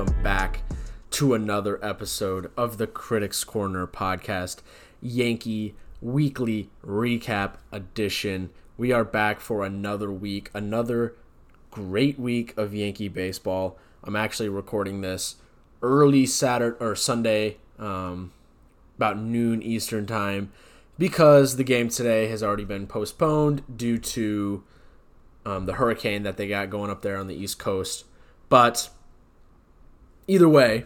Welcome back to another episode of the Critics Corner podcast, Yankee Weekly Recap Edition. We are back for another week, another great week of Yankee baseball. I'm actually recording this early Saturday or Sunday, um, about noon Eastern time, because the game today has already been postponed due to um, the hurricane that they got going up there on the East Coast. But either way,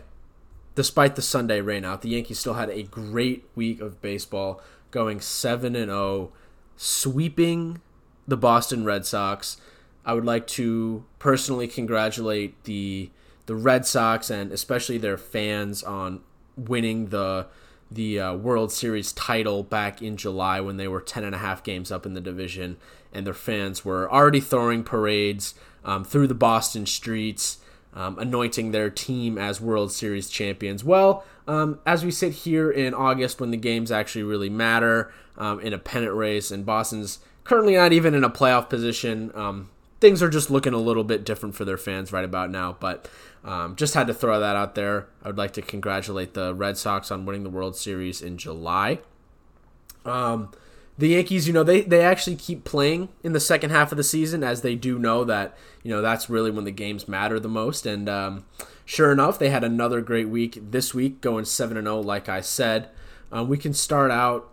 despite the Sunday rainout, the Yankees still had a great week of baseball, going 7 and 0, sweeping the Boston Red Sox. I would like to personally congratulate the the Red Sox and especially their fans on winning the the uh, World Series title back in July when they were 10 and a half games up in the division and their fans were already throwing parades um, through the Boston streets, um, anointing their team as World Series champions. Well, um, as we sit here in August when the games actually really matter um, in a pennant race, and Boston's currently not even in a playoff position, um, things are just looking a little bit different for their fans right about now. But um, just had to throw that out there. I would like to congratulate the Red Sox on winning the World Series in July. Um, the Yankees, you know, they, they actually keep playing in the second half of the season as they do know that, you know, that's really when the games matter the most. And um, sure enough, they had another great week this week, going 7 0, like I said. Um, we can start out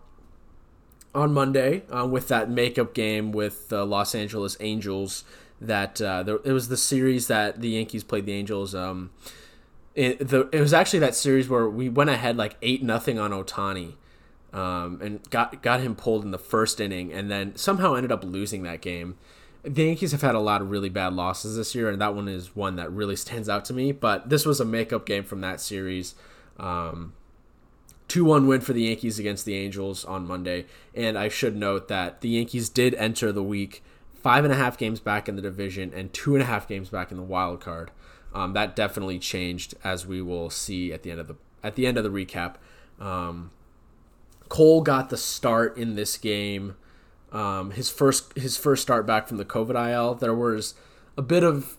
on Monday uh, with that makeup game with the Los Angeles Angels. That uh, there, it was the series that the Yankees played the Angels. Um, it, the, it was actually that series where we went ahead like 8 nothing on Ohtani um, and got got him pulled in the first inning, and then somehow ended up losing that game. The Yankees have had a lot of really bad losses this year, and that one is one that really stands out to me. But this was a makeup game from that series. Um, 2 1 win for the Yankees against the Angels on Monday. And I should note that the Yankees did enter the week five and a half games back in the division and two and a half games back in the wild card. Um, that definitely changed, as we will see at the end of the at the end of the recap. Um, Cole got the start in this game. Um, his first his first start back from the COVID IL. There was a bit of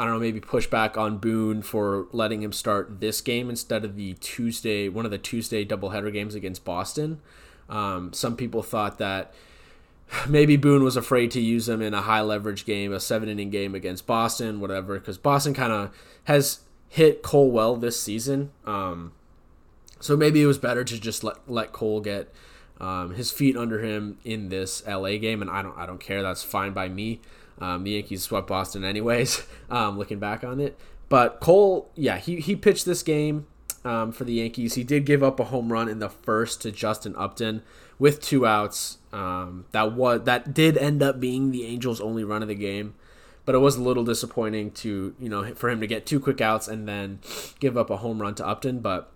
I don't know maybe pushback on Boone for letting him start this game instead of the Tuesday one of the Tuesday doubleheader games against Boston. Um, some people thought that maybe Boone was afraid to use him in a high leverage game, a seven inning game against Boston, whatever, because Boston kind of has hit Cole well this season. Um, so maybe it was better to just let let Cole get um, his feet under him in this LA game, and I don't I don't care. That's fine by me. Um, the Yankees swept Boston anyways. Um, looking back on it, but Cole, yeah, he he pitched this game um, for the Yankees. He did give up a home run in the first to Justin Upton with two outs. Um, that was that did end up being the Angels' only run of the game but it was a little disappointing to you know for him to get two quick outs and then give up a home run to Upton. But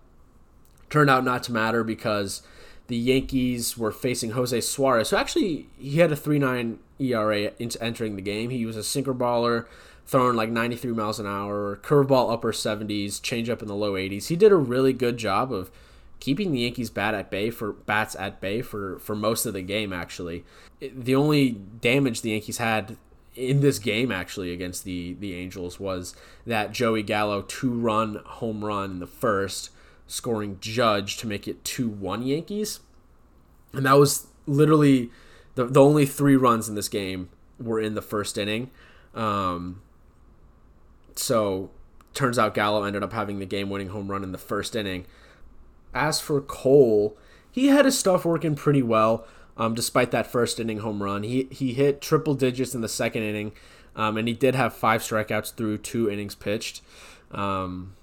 turned out not to matter because the Yankees were facing Jose Suarez, So actually he had a 3.9 ERA into entering the game. He was a sinker baller, throwing like 93 miles an hour, curveball upper 70s, changeup in the low 80s. He did a really good job of keeping the Yankees bat at bay for bats at bay for for most of the game. Actually, the only damage the Yankees had in this game actually against the the Angels was that Joey Gallo two run home run in the first scoring Judge to make it 2 1 Yankees. And that was literally the, the only three runs in this game were in the first inning. Um, so turns out Gallo ended up having the game winning home run in the first inning. As for Cole, he had his stuff working pretty well. Um, despite that first inning home run, he he hit triple digits in the second inning, um, and he did have five strikeouts through two innings pitched. Um,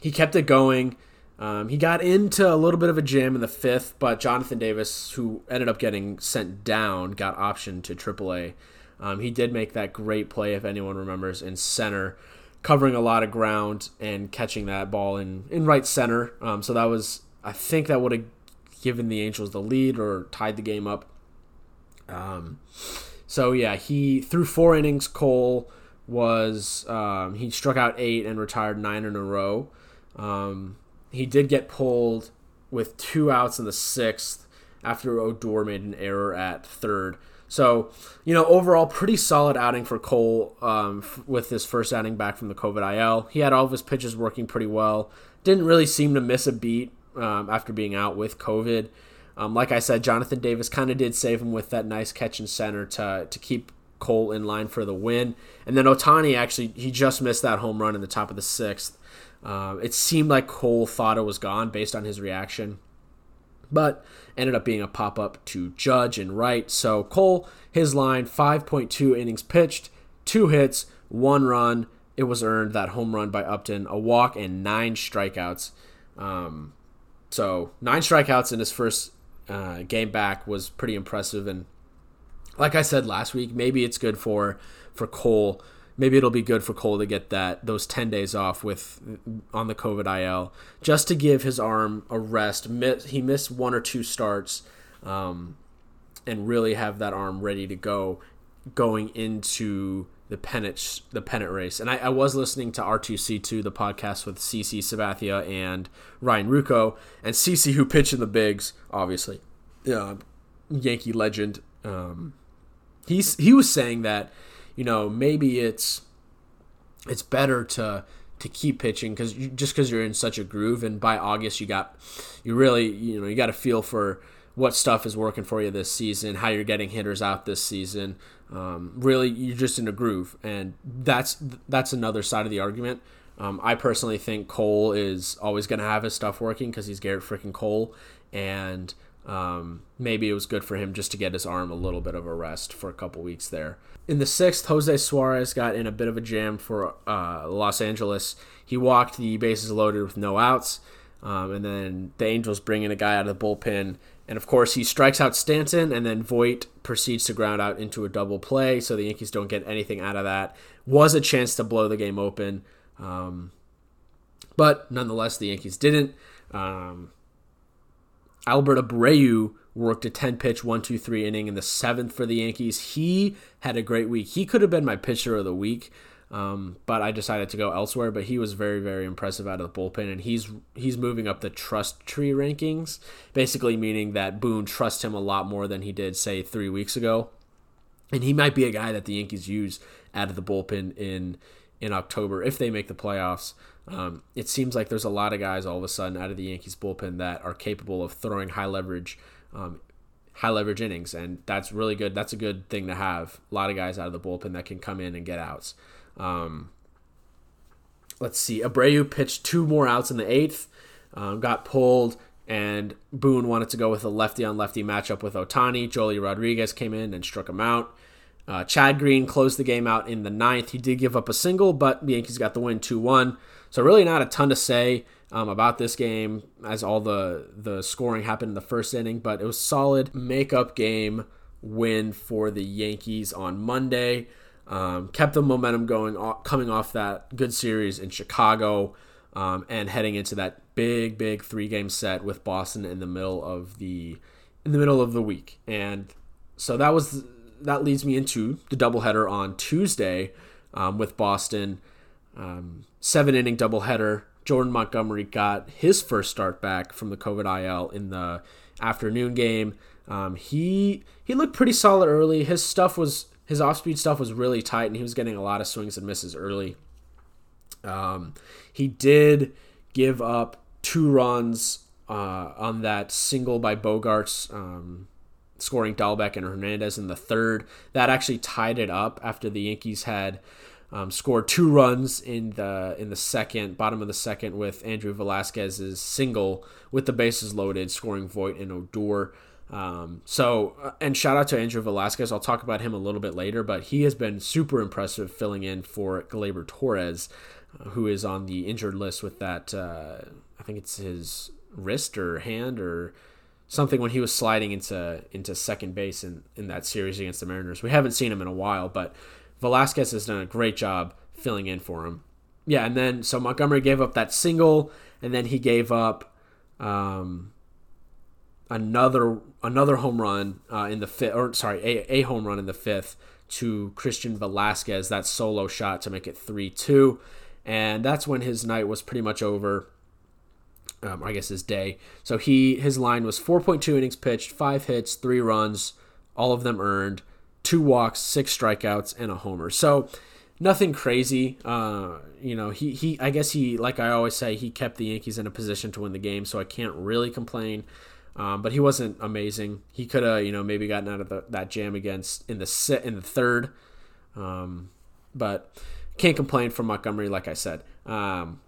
he kept it going. Um, he got into a little bit of a jam in the fifth, but Jonathan Davis, who ended up getting sent down, got optioned to AAA. Um, he did make that great play, if anyone remembers, in center, covering a lot of ground and catching that ball in, in right center. Um, so that was, I think, that would have given the Angels the lead or tied the game up. Um, so yeah, he threw four innings. Cole was um, he struck out eight and retired nine in a row. Um, he did get pulled with two outs in the sixth after Odor made an error at third. So, you know, overall, pretty solid outing for Cole um, f- with his first outing back from the COVID IL. He had all of his pitches working pretty well. Didn't really seem to miss a beat um, after being out with COVID. Um, like I said, Jonathan Davis kind of did save him with that nice catch in center to, to keep Cole in line for the win. And then Ohtani actually, he just missed that home run in the top of the sixth. Uh, it seemed like Cole thought it was gone based on his reaction but ended up being a pop up to Judge and right. So Cole, his line, 5.2 innings pitched, two hits, one run. It was earned that home run by Upton, a walk, and nine strikeouts. Um, so nine strikeouts in his first uh, game back was pretty impressive. And like I said last week, maybe it's good for for Cole maybe it'll be good for Cole to get that those 10 days off with on the COVID IL just to give his arm a rest. He missed one or two starts um, and really have that arm ready to go going into the pennant the pennant race. And I, I was listening to R2C2, the podcast with CC Sabathia and Ryan Ruocco, and CC who pitched in the bigs, obviously, uh, Yankee legend. Um, he's he was saying that you know, maybe it's it's better to to keep pitching because just because you're in such a groove, and by August you got you really you know you got a feel for what stuff is working for you this season, how you're getting hitters out this season. Um, really, you're just in a groove, and that's that's another side of the argument. Um, I personally think Cole is always going to have his stuff working because he's Gerrit freaking Cole, and um, maybe it was good for him just to get his arm a little bit of a rest for a couple weeks there. In the sixth, Jose Suarez got in a bit of a jam for uh, Los Angeles. He walked the bases loaded with no outs, um, and then the Angels bring in a guy out of the bullpen. And of course, he strikes out Stanton, and then Voit proceeds to ground out into a double play, so the Yankees don't get anything out of that. Was a chance to blow the game open, um, but nonetheless, the Yankees didn't. Um, Albert Abreu worked a 10 pitch 1 2 3 inning in the seventh for the Yankees. He had a great week. He could have been my pitcher of the week. Um, but I decided to go elsewhere. But he was very, very impressive out of the bullpen, and he's he's moving up the trust tree rankings, basically meaning that Boone trusts him a lot more than he did, say, three weeks ago. And he might be a guy that the Yankees use out of the bullpen in in October if they make the playoffs. Um, it seems like there's a lot of guys all of a sudden out of the Yankees bullpen that are capable of throwing high leverage, um, high leverage innings, and that's really good. That's a good thing to have. A lot of guys out of the bullpen that can come in and get outs. Um, let's see. Abreu pitched two more outs in the eighth, um, got pulled, and Boone wanted to go with a lefty on lefty matchup with Ohtani. Joely Rodriguez came in and struck him out. Uh, Chad Green closed the game out in the ninth. He did give up a single, but the Yankees got the win 2 1. So, really, not a ton to say um, about this game as all the, the scoring happened in the first inning, but it was solid makeup game win for the Yankees on Monday. Um, kept the momentum going, coming off that good series in Chicago um, and heading into that big, big three game set with Boston in the middle of the in the middle of the week. And so that was that leads me into the doubleheader on Tuesday um, with Boston. Um, seven inning doubleheader. Jordan Montgomery got his first start back from the COVID IL in the afternoon game. Um, he he looked pretty solid early. His stuff was his off speed stuff was really tight, and he was getting a lot of swings and misses early. Um, he did give up two runs uh, on that single by Bogaerts, Um, scoring Dalbec and Hernandez in the third. That actually tied it up after the Yankees had um, scored two runs in the in the second, bottom of the second, with Andrew Velazquez's single with the bases loaded, scoring Voit and Odor. Um, so, uh, and shout out to Andrew Velazquez. I'll talk about him a little bit later, but he has been super impressive filling in for Gleyber Torres, uh, who is on the injured list with that. Uh, I think it's his wrist or hand or something when he was sliding into into second base in, in that series against the Mariners. We haven't seen him in a while, but Velazquez has done a great job filling in for him. Yeah, and then so Montgomery gave up that single, and then he gave up um, another another home run uh, in the fifth, or sorry, a, a home run in the fifth to Christian Velasquez, that solo shot to make it three two, and that's when his night was pretty much over um, I guess his day. So he his line was 4.2 innings pitched, five hits, three runs, all of them earned. Two walks, six strikeouts, and a homer. So nothing crazy. Uh, you know, he, he I guess he like I always say he kept the Yankees in a position to win the game, so I can't really complain. Um, but he wasn't amazing. He could have you know maybe gotten out of the, that jam against in the sit in the third. Um, but can't complain from Montgomery, like I said. Um,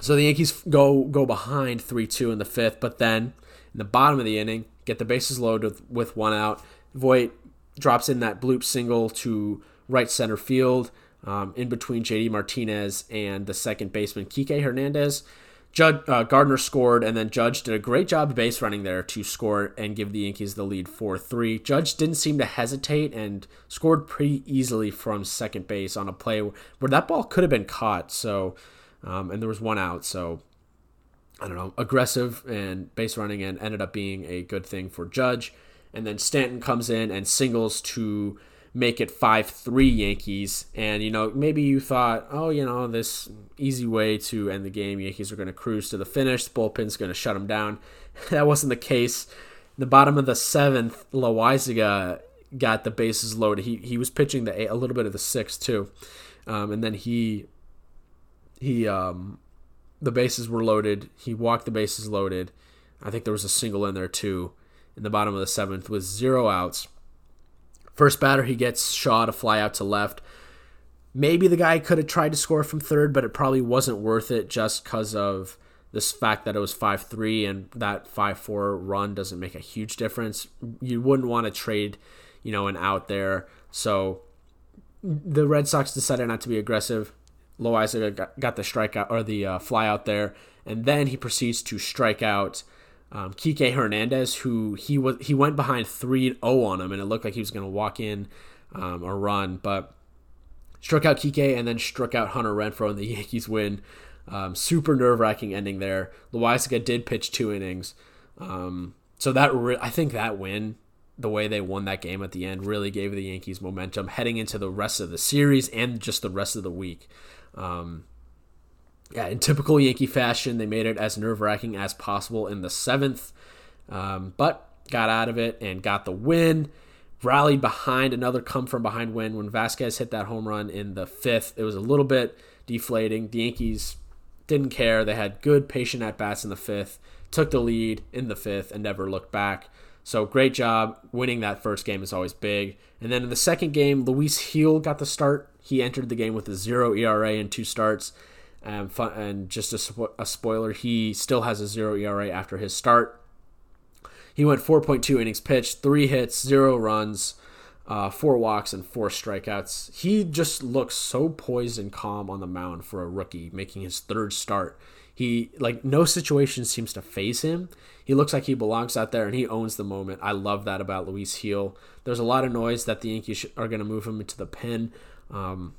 so the Yankees go go behind three two in the fifth, but then in the bottom of the inning, get the bases loaded with, with one out. Voit drops in that bloop single to right center field, um, in between JD Martinez and the second baseman Kike Hernandez. Judge uh, Gardner scored, and then Judge did a great job base running there to score and give the Yankees the lead 4 3. Judge didn't seem to hesitate and scored pretty easily from second base on a play where that ball could have been caught. So, um, and there was one out. So, I don't know, aggressive and base running and ended up being a good thing for Judge. And then Stanton comes in and singles to make it 5 3 Yankees. And, you know, maybe you thought, oh, you know, this easy way to end the game. Yankees are going to cruise to the finish. Bullpen's going to shut them down. that wasn't the case. The bottom of the seventh, Loaisiga got the bases loaded. He, he was pitching the a little bit of the sixth, too. Um, and then he, he, um, the bases were loaded. He walked the bases loaded. I think there was a single in there, too, in the bottom of the seventh with zero outs. First batter, he gets Shaw to fly out to left. Maybe the guy could have tried to score from third, but it probably wasn't worth it just because of this fact that it was 5 3 and that 5 4 run doesn't make a huge difference. You wouldn't want to trade, you know, an out there. So the Red Sox decided not to be aggressive. Loaisiga got the strikeout or the uh, fly out there, and then he proceeds to strike out um, Kike Hernandez, who he was he went behind 3-0 on him, and it looked like he was going to walk in um, or run, but struck out Kike and then struck out Hunter Renfroe, and the Yankees win. Um, super nerve wracking ending there. Loaisiga did pitch two innings, um, so that re- I think that win, the way they won that game at the end, really gave the Yankees momentum heading into the rest of the series and just the rest of the week. Um, yeah, in typical Yankee fashion, they made it as nerve wracking as possible in the seventh, um, but got out of it and got the win. Rallied behind another come from behind win when Vazquez hit that home run in the fifth. It was a little bit deflating. The Yankees didn't care. They had good patient at bats in the fifth, took the lead in the fifth, and never looked back. So great job. Winning that first game is always big. And then in the second game, Luis Gil got the start. He entered the game with a zero ERA and two starts. And, fun, and just a, a spoiler, he still has a zero ERA after his start. He went 4.2 innings pitched, three hits, zero runs, uh, four walks, and four strikeouts. He just looks so poised and calm on the mound for a rookie, making his third start. He like no situation seems to faze him. He looks like he belongs out there and he owns the moment. I love that about Luis Gil. There's a lot of noise that the Yankees are going to move him into the pen. Um,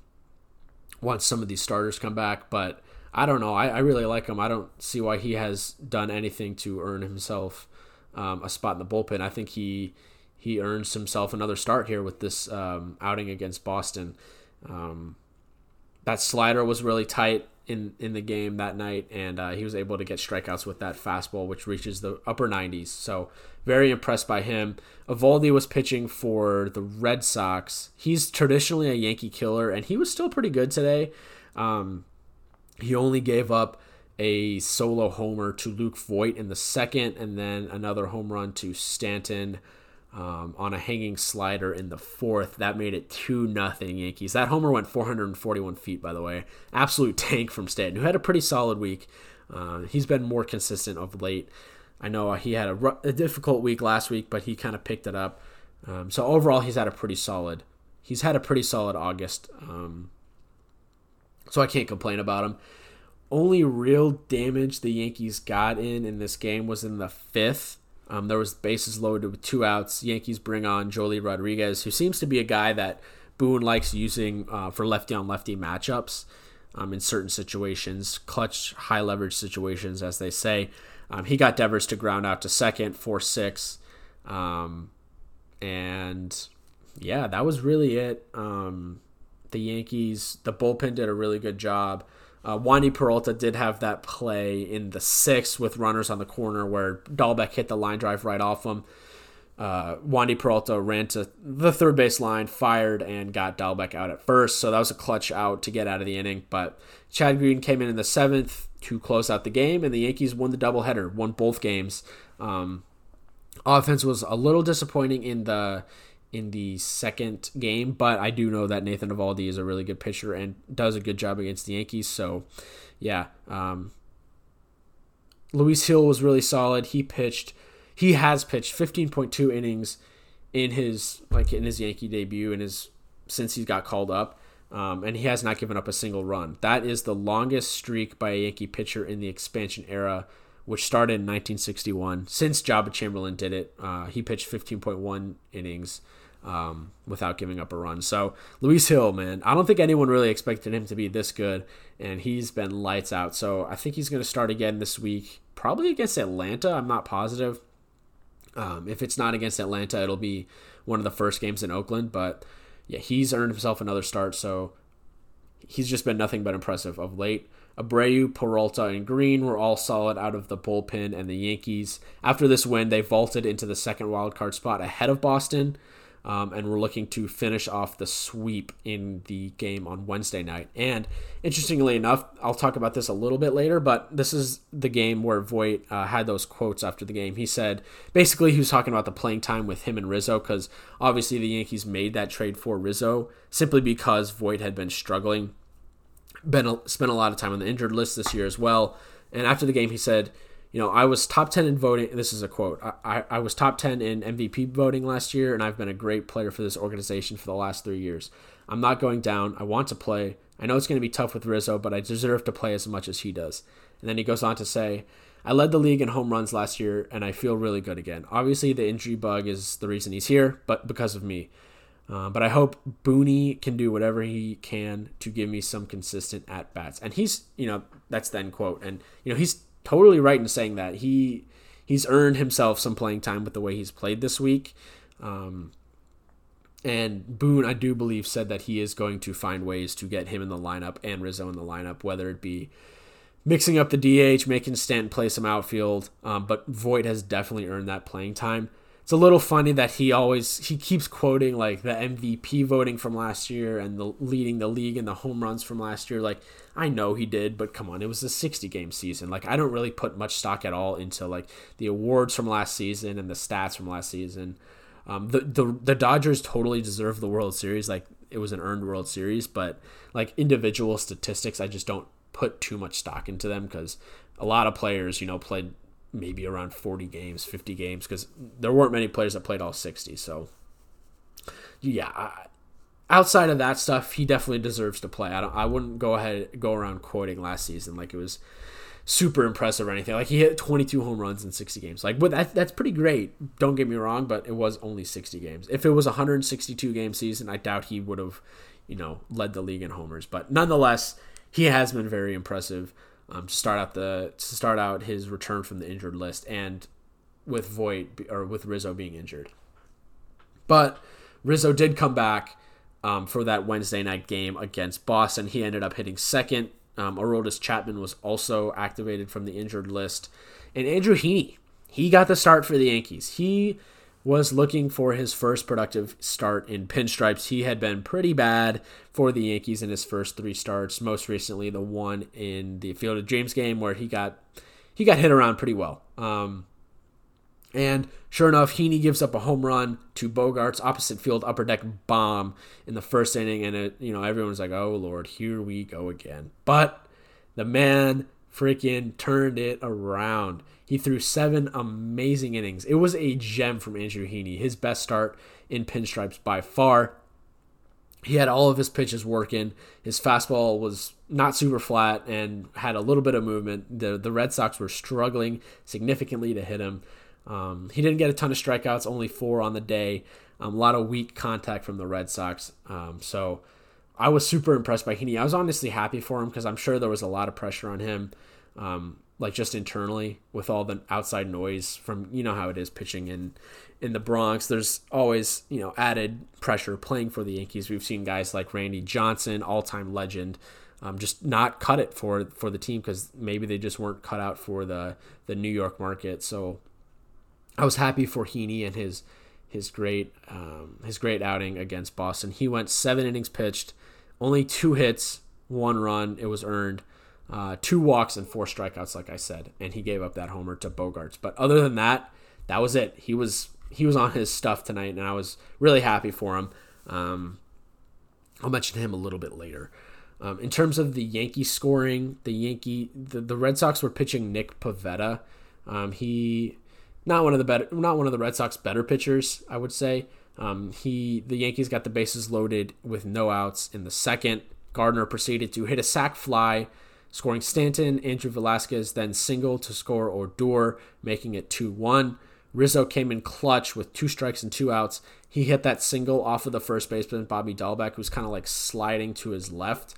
once some of these starters come back. But I don't know. I, I really like him. I don't see why he has done anything to earn himself um, a spot in the bullpen. I think he he earns himself another start here with this um, outing against Boston. Um, that slider was really tight in in the game that night, and uh, he was able to get strikeouts with that fastball, which reaches the upper 90s. So very impressed by him. Eovaldi was pitching for the Red Sox. He's traditionally a Yankee killer, and he was still pretty good today. Um, he only gave up a solo homer to Luke Voit in the second, and then another home run to Stanton um, on a hanging slider in the fourth. That made it 2 nothing Yankees. That homer went 441 feet, by the way. Absolute tank from Stanton, who had a pretty solid week. Uh, he's been more consistent of late. I know he had a, a difficult week last week, but he kind of picked it up. Um, so overall, he's had a pretty solid. He's had a pretty solid August. Um, so I can't complain about him. Only real damage the Yankees got in in this game was in the fifth. Um, there was bases loaded with two outs. Yankees bring on Joely Rodriguez, who seems to be a guy that Boone likes using uh, for lefty on lefty matchups um, in certain situations, clutch, high leverage situations, as they say. Um, he got Devers to ground out to second, 4 6. Um, and yeah, that was really it. Um, the Yankees, the bullpen did a really good job. Uh, Wandy Peralta did have that play in the sixth with runners on the corner where Dalbec hit the line drive right off him. uh, Wandy Peralta ran to the third base line, fired, and got Dalbec out at first. So that was a clutch out to get out of the inning. But Chad Green came in in the seventh to close out the game, and the Yankees won the doubleheader, won both games. Um, offense was a little disappointing in the in the second game, but I do know that Nathan Eovaldi is a really good pitcher and does a good job against the Yankees. So, yeah, um, Luis Gil was really solid. He pitched, he has pitched 15.2 innings in his like in his Yankee debut and his since he's got called up. Um, and he has not given up a single run. That is the longest streak by a Yankee pitcher in the expansion era, which started in 1961. Since Joba Chamberlain did it, uh, he pitched 15.1 innings um, without giving up a run. So Luis Gil, man, I don't think anyone really expected him to be this good, and he's been lights out. So I think he's going to start again this week, probably against Atlanta. I'm not positive. Um, if it's not against Atlanta, it'll be one of the first games in Oakland. But yeah, he's earned himself another start. So he's just been nothing but impressive of late. Abreu, Peralta, and Green were all solid out of the bullpen, and the Yankees, after this win, they vaulted into the second wildcard spot ahead of Boston um, and we're looking to finish off the sweep in the game on Wednesday night. And interestingly enough, I'll talk about this a little bit later, but this is the game where Voit uh, had those quotes after the game. He said basically he was talking about the playing time with him and Rizzo because obviously the Yankees made that trade for Rizzo simply because Voit had been struggling, been a, spent a lot of time on the injured list this year as well. And after the game, he said you know, I was top 10 in voting. This is a quote. I, I was top 10 in MVP voting last year, and I've been a great player for this organization for the last three years. I'm not going down. I want to play. I know it's going to be tough with Rizzo, but I deserve to play as much as he does. And then he goes on to say, I led the league in home runs last year, and I feel really good again. Obviously, the injury bug is the reason he's here, but because of me. Uh, but I hope Booney can do whatever he can to give me some consistent at bats. And he's, you know, that's then quote. And, you know, he's totally right in saying that he he's earned himself some playing time with the way he's played this week. Um, and Boone, I do believe, said that he is going to find ways to get him in the lineup and Rizzo in the lineup, whether it be mixing up the DH, making Stanton play some outfield. Um, but Voit has definitely earned that playing time it's a little funny that he always he keeps quoting like the MVP voting from last year and the leading the league in the home runs from last year. Like I know he did, but come on, it was a 60 game season. Like I don't really put much stock at all into like the awards from last season and the stats from last season. Um, the, the the Dodgers totally deserve the World Series. Like it was an earned World Series, but like individual statistics, I just don't put too much stock into them because a lot of players, you know, played maybe around 40 games, 50 games, because there weren't many players that played all 60. So, yeah, outside of that stuff, he definitely deserves to play. I don't. I wouldn't go ahead go around quoting last season like it was super impressive or anything. Like he hit 22 home runs in 60 games. Like, but that, that's pretty great. Don't get me wrong, but it was only 60 games. If it was a 162 game season, I doubt he would have, you know, led the league in homers. But nonetheless, he has been very impressive um, to start out the to start out his return from the injured list, and with Voit or with Rizzo being injured. But Rizzo did come back um, for that Wednesday night game against Boston. He ended up hitting second. Um, Aroldis Chapman was also activated from the injured list, and Andrew Heaney he got the start for the Yankees. He was looking for his first productive start in pinstripes. He had been pretty bad for the Yankees in his first three starts. Most recently, the one in the Field of Dreams game where he got he got hit around pretty well. Um, and sure enough, Heaney gives up a home run to Bogaerts opposite field upper deck bomb in the first inning, and it you know everyone's like, oh lord, here we go again. But the man freaking turned it around. He threw seven amazing innings. It was a gem from Andrew Heaney, his best start in pinstripes by far. He had all of his pitches working. His fastball was not super flat and had a little bit of movement. The the Red Sox were struggling significantly to hit him. Um, he didn't get a ton of strikeouts, only four on the day. Um, a lot of weak contact from the Red Sox. Um, so I was super impressed by Heaney. I was honestly happy for him because I'm sure there was a lot of pressure on him, um, like just internally with all the outside noise from you know how it is pitching in in the Bronx. There's always you know added pressure playing for the Yankees. We've seen guys like Randy Johnson, all time legend, um, just not cut it for for the team because maybe they just weren't cut out for the the New York market. So I was happy for Heaney and his his great um, his great outing against Boston. He went seven innings pitched, only two hits, one run. It was earned. Uh, two walks and four strikeouts, like I said, and he gave up that homer to Bogaerts. But other than that, that was it. He was he was on his stuff tonight, and I was really happy for him. Um, I'll mention him a little bit later. Um, in terms of the Yankee scoring, the Yankee the, the Red Sox were pitching Nick Pivetta. Um, he not one of the better not one of the Red Sox better pitchers, I would say. Um, he the Yankees got the bases loaded with no outs in the second. Gardner proceeded to hit a sac fly, scoring Stanton, Andrew Velazquez, then single to score Odor, making it 2 1. Rizzo came in clutch with two strikes and two outs. He hit that single off of the first baseman, Bobby Dalbec, who's kind of like sliding to his left.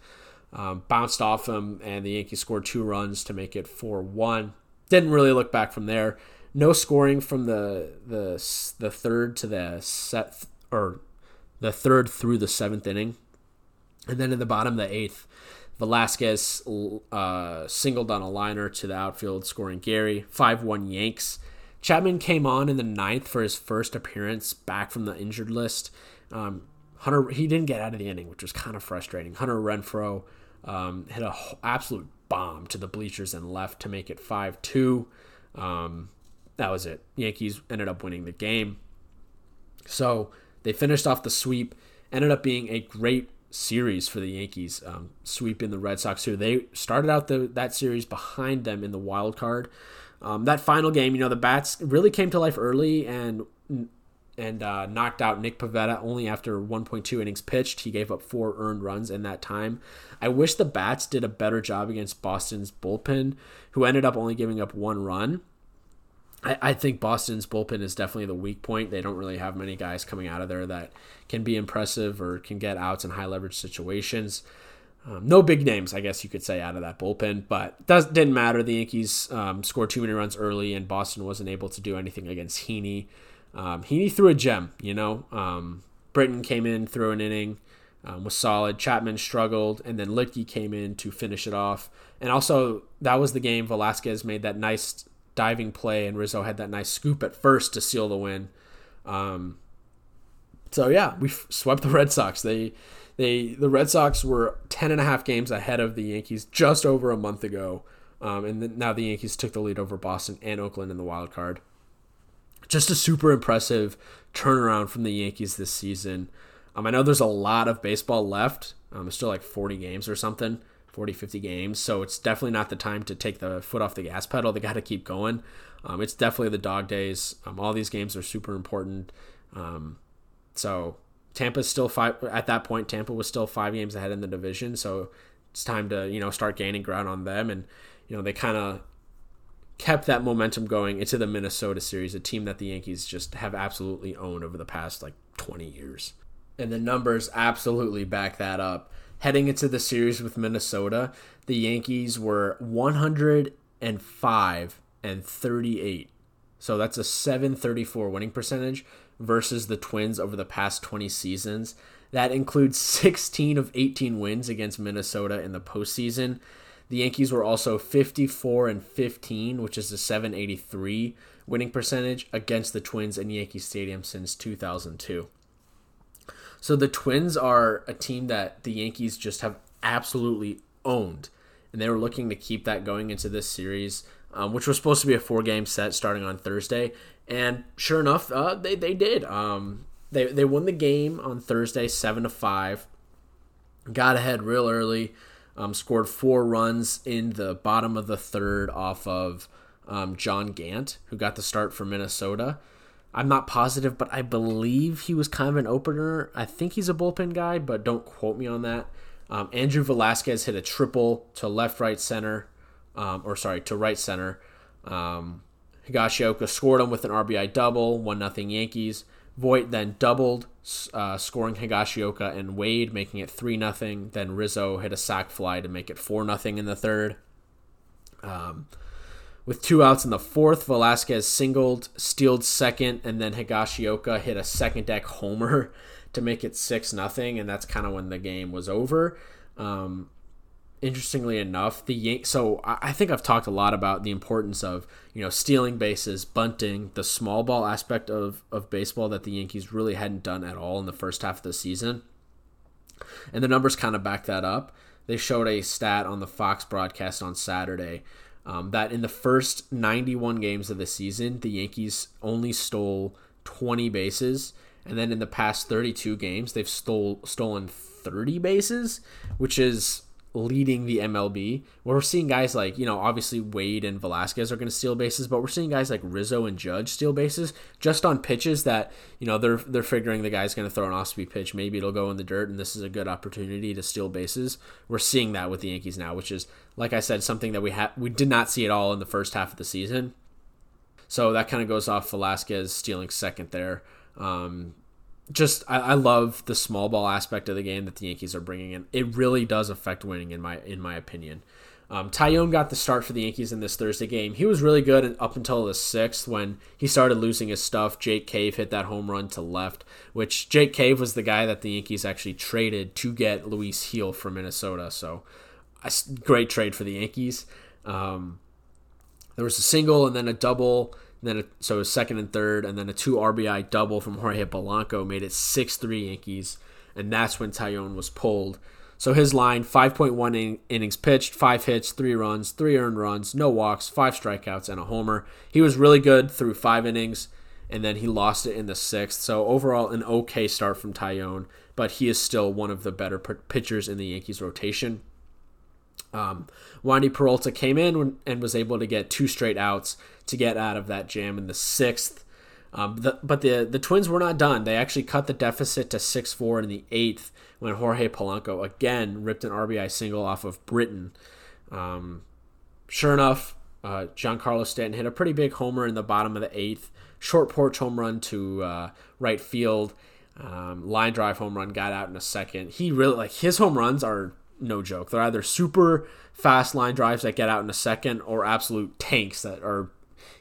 Um, bounced off him, and the Yankees scored two runs to make it 4 1. Didn't really look back from there. No scoring from the the the third to the set or the third through the seventh inning, and then in the bottom of the eighth, Velazquez uh, singled on a liner to the outfield, scoring Gary five one Yanks. Chapman came on in the ninth for his first appearance back from the injured list. Um, Hunter he didn't get out of the inning, which was kind of frustrating. Hunter Renfroe um, hit a absolute bomb to the bleachers and left to make it five two. Um, that was it. Yankees ended up winning the game. So they finished off the sweep. Ended up being a great series for the Yankees, um, sweeping the Red Sox here. They started out the, that series behind them in the wild card. Um, that final game, you know, the bats really came to life early and and uh, knocked out Nick Pivetta only after 1.2 innings pitched. He gave up four earned runs in that time. I wish the bats did a better job against Boston's bullpen, who ended up only giving up one run. I, I think Boston's bullpen is definitely the weak point. They don't really have many guys coming out of there that can be impressive or can get outs in high leverage situations. Um, no big names, I guess you could say, out of that bullpen, but does didn't matter. The Yankees um, scored too many runs early, and Boston wasn't able to do anything against Heaney. Um, Heaney threw a gem, you know. Um, Britton came in, threw an inning, um, was solid. Chapman struggled, and then Luetge came in to finish it off. And also, that was the game Velazquez made that nice diving play, and Rizzo had that nice scoop at first to seal the win. Um, so yeah, we swept the Red Sox. They they the Red Sox were 10 and a half games ahead of the Yankees just over a month ago. Um, and then now the Yankees took the lead over Boston and Oakland in the wild card. Just a super impressive turnaround from the Yankees this season. Um, I know there's a lot of baseball left. Um, it's still like 40 games or something. 40, 50 games. So it's definitely not the time to take the foot off the gas pedal. They got to keep going. Um, it's definitely the dog days. Um, all these games are super important. Um, so Tampa's still five at that point. Tampa was still five games ahead in the division. So it's time to you know start gaining ground on them. And you know they kind of kept that momentum going into the Minnesota series, a team that the Yankees just have absolutely owned over the past like 20 years. And the numbers absolutely back that up heading into the series with Minnesota, the Yankees were 105 and 38. So that's a 734 winning percentage versus the Twins over the past 20 seasons. That includes 16 of 18 wins against Minnesota in the postseason. The Yankees were also 54 and 15, which is a 783 winning percentage against the Twins in Yankee Stadium since 2002. So the Twins are a team that the Yankees just have absolutely owned, and they were looking to keep that going into this series, um, which was supposed to be a four-game set starting on Thursday. And sure enough, uh, they they did. Um, they they won the game on Thursday, seven to five. Got ahead real early. Um, scored four runs in the bottom of the third off of um, John Gant, who got the start for Minnesota. I'm not positive, but I believe he was kind of an opener. I think he's a bullpen guy, but don't quote me on that. Um, Andrew Velazquez hit a triple to left, right, center, um, or sorry, to right center. Um, Higashioka scored him with an RBI double, one nothing Yankees. Voit then doubled, uh, scoring Higashioka and Wade, making it three nothing. Then Rizzo hit a sac fly to make it four nothing in the third. Um, with two outs in the fourth, Velazquez singled, stealed second, and then Higashioka hit a second deck homer to make it six nothing, and that's kind of when the game was over. Um, interestingly enough, the Yan- so I think I've talked a lot about the importance of you know stealing bases, bunting, the small ball aspect of of baseball that the Yankees really hadn't done at all in the first half of the season, and the numbers kind of back that up. They showed a stat on the Fox broadcast on Saturday um, that in the first 91 games of the season, the Yankees only stole 20 bases, and then in the past 32 games, they've stole stolen 30 bases, which is leading the MLB. We're seeing guys like, you know, obviously Wade and Velazquez are going to steal bases, but we're seeing guys like Rizzo and Judge steal bases just on pitches that, you know, they're they're figuring the guy's going to throw an off-speed pitch, maybe it'll go in the dirt and this is a good opportunity to steal bases. We're seeing that with the Yankees now, which is like I said something that we had we did not see at all in the first half of the season. So that kind of goes off Velazquez stealing second there. Um, just I, I, love the small ball aspect of the game that the Yankees are bringing in. It really does affect winning in my in my opinion. Um, Taillon got the start for the Yankees in this Thursday game. He was really good up until the sixth when he started losing his stuff. Jake Cave hit that home run to left, which Jake Cave was the guy that the Yankees actually traded to get Luis Gil from Minnesota. So, a great trade for the Yankees. Um, there was a single and then a double then a, so a second and third, and then a two RBI double from Jorge Polanco made it six three Yankees, and that's when Taillon was pulled. So his line: 5.1 in- innings pitched, five hits, three runs, three earned runs, no walks, five strikeouts, and a homer. He was really good through five innings, and then he lost it in the sixth. So overall, an okay start from Taillon, but he is still one of the better pitchers in the Yankees rotation. Um, Wandy Peralta came in and was able to get two straight outs to get out of that jam in the sixth. Um, the, but the the Twins were not done. They actually cut the deficit to six four in the eighth when Jorge Polanco again ripped an RBI single off of Britton. Um, sure enough, uh, Giancarlo Stanton hit a pretty big homer in the bottom of the eighth. Short porch home run to uh, right field. Um, line drive home run got out in a second. He really like his home runs are no joke. They're either super fast line drives that get out in a second or absolute tanks that are,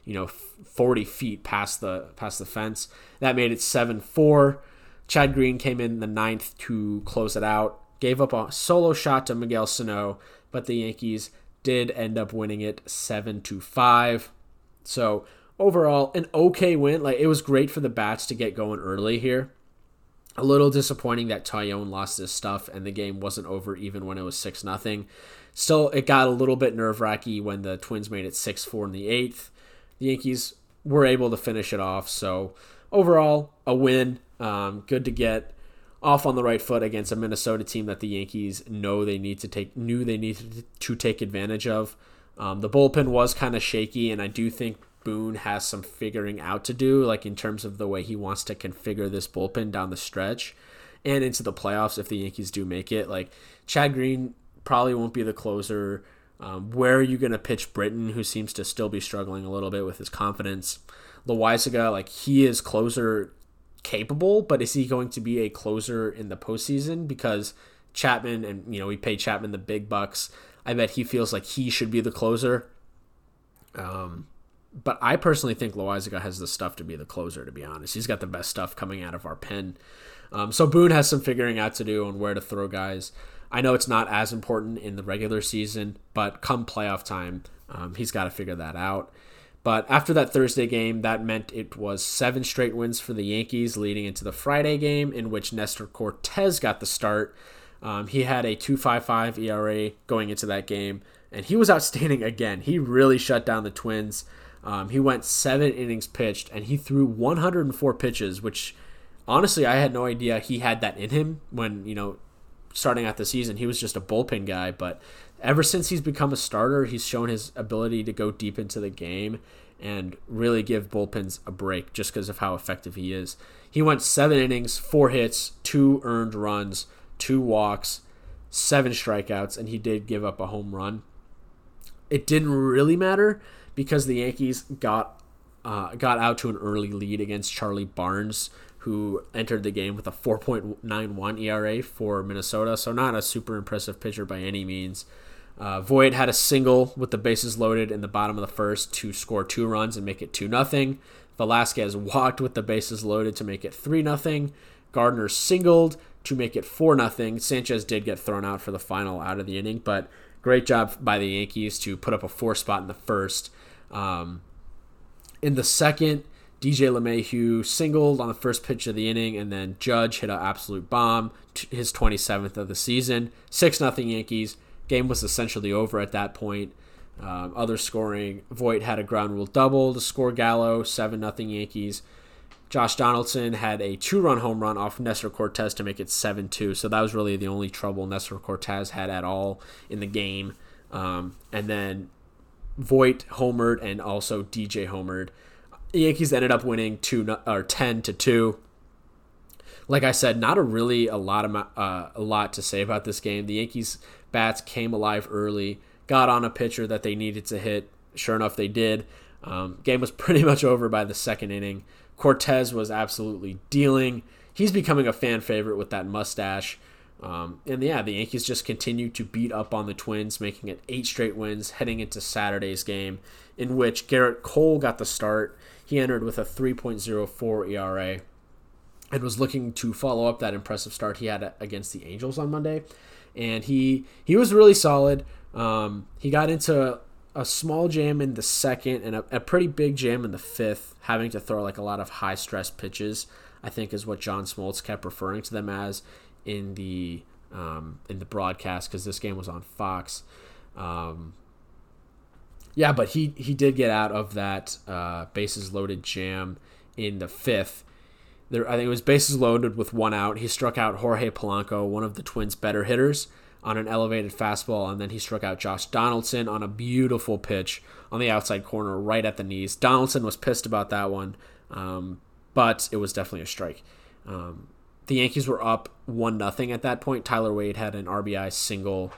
you know, 40 feet past the past the fence. That made it 7-4. Chad Green came in the ninth to close it out. Gave up a solo shot to Miguel Sano, but the Yankees did end up winning it 7 to 5. So, overall, an okay win. Like it was great for the Bats to get going early here a little disappointing that Taillon lost his stuff and the game wasn't over even when it was 6 nothing. Still, it got a little bit nerve wracking when the Twins made it 6 4 in the eighth. The Yankees were able to finish it off. So, overall, a win. Um, good to get off on the right foot against a Minnesota team that the Yankees know they need to take knew they needed to take advantage of. Um, the bullpen was kind of shaky, and I do think Boone has some figuring out to do, like in terms of the way he wants to configure this bullpen down the stretch and into the playoffs if the Yankees do make it. Like Chad Green probably won't be the closer. Um, where are you going to pitch Britton, who seems to still be struggling a little bit with his confidence? Loaisiga, like he is closer capable, but is he going to be a closer in the postseason? Because Chapman and you know we pay Chapman the big bucks. I bet he feels like he should be the closer. Um, but I personally think Loaisiga has the stuff to be the closer. To be honest, he's got the best stuff coming out of our pen. Um, so Boone has some figuring out to do on where to throw guys. I know it's not as important in the regular season, but come playoff time, um, he's got to figure that out. But after that Thursday game, that meant it was seven straight wins for the Yankees leading into the Friday game, in which Nestor Cortes got the start. Um, he had a 2.55 ERA going into that game, and he was outstanding again. He really shut down the Twins. Um, he went seven innings pitched and he threw 104 pitches, which honestly I had no idea he had that in him when you know starting out the season he was just a bullpen guy, but ever since he's become a starter, he's shown his ability to go deep into the game and really give bullpens a break just because of how effective he is. He went seven innings, four hits, two earned runs, two walks, seven strikeouts, and he did give up a home run. It didn't really matter because the Yankees got uh, got out to an early lead against Charlie Barnes, who entered the game with a 4.91 ERA for Minnesota. So not a super impressive pitcher by any means. Uh, Voit had a single with the bases loaded in the bottom of the first to score two runs and make it two nothing. Velazquez walked with the bases loaded to make it three nothing. Gardner singled to make it four nothing. Sanchez did get thrown out for the final out of the inning, but great job by the Yankees to put up a four spot in the first. Um, in the second, DJ LeMahieu singled on the first pitch of the inning, and then Judge hit an absolute bomb, his 27th of the season. 6 0 Yankees. Game was essentially over at that point. Um, other scoring, Voit had a ground rule double to score Gallo, 7 0 Yankees. Josh Donaldson had a two run home run off Nestor Cortes to make it 7 2. So that was really the only trouble Nestor Cortes had at all in the game. Um, and then Voit homered and also DJ homered. The Yankees ended up winning two or 10 to 2. Like I said, not a really a lot of uh, a lot to say about this game. The Yankees bats came alive early, got on a pitcher that they needed to hit. Sure enough, they did. Um, game was pretty much over by the second inning. Cortes was absolutely dealing. He's becoming a fan favorite with that mustache. Um, and yeah, the Yankees just continue to beat up on the Twins, making it eight straight wins heading into Saturday's game, in which Gerrit Cole got the start. He entered with a 3.04 ERA and was looking to follow up that impressive start he had against the Angels on Monday. And he he was really solid. Um, he got into a small jam in the second and a, a, pretty big jam in the fifth, having to throw like a lot of high stress pitches. I think is what John Smoltz kept referring to them as in the um, in the broadcast because this game was on Fox. Um, yeah, but he he did get out of that uh, bases loaded jam in the fifth. There, I think it was bases loaded with one out. He struck out Jorge Polanco, one of the Twins' better hitters on an elevated fastball, and then he struck out Josh Donaldson on a beautiful pitch on the outside corner right at the knees. Donaldson was pissed about that one, um, but it was definitely a strike. Um, the Yankees were up one nothing at that point. Tyler Wade had an RBI single,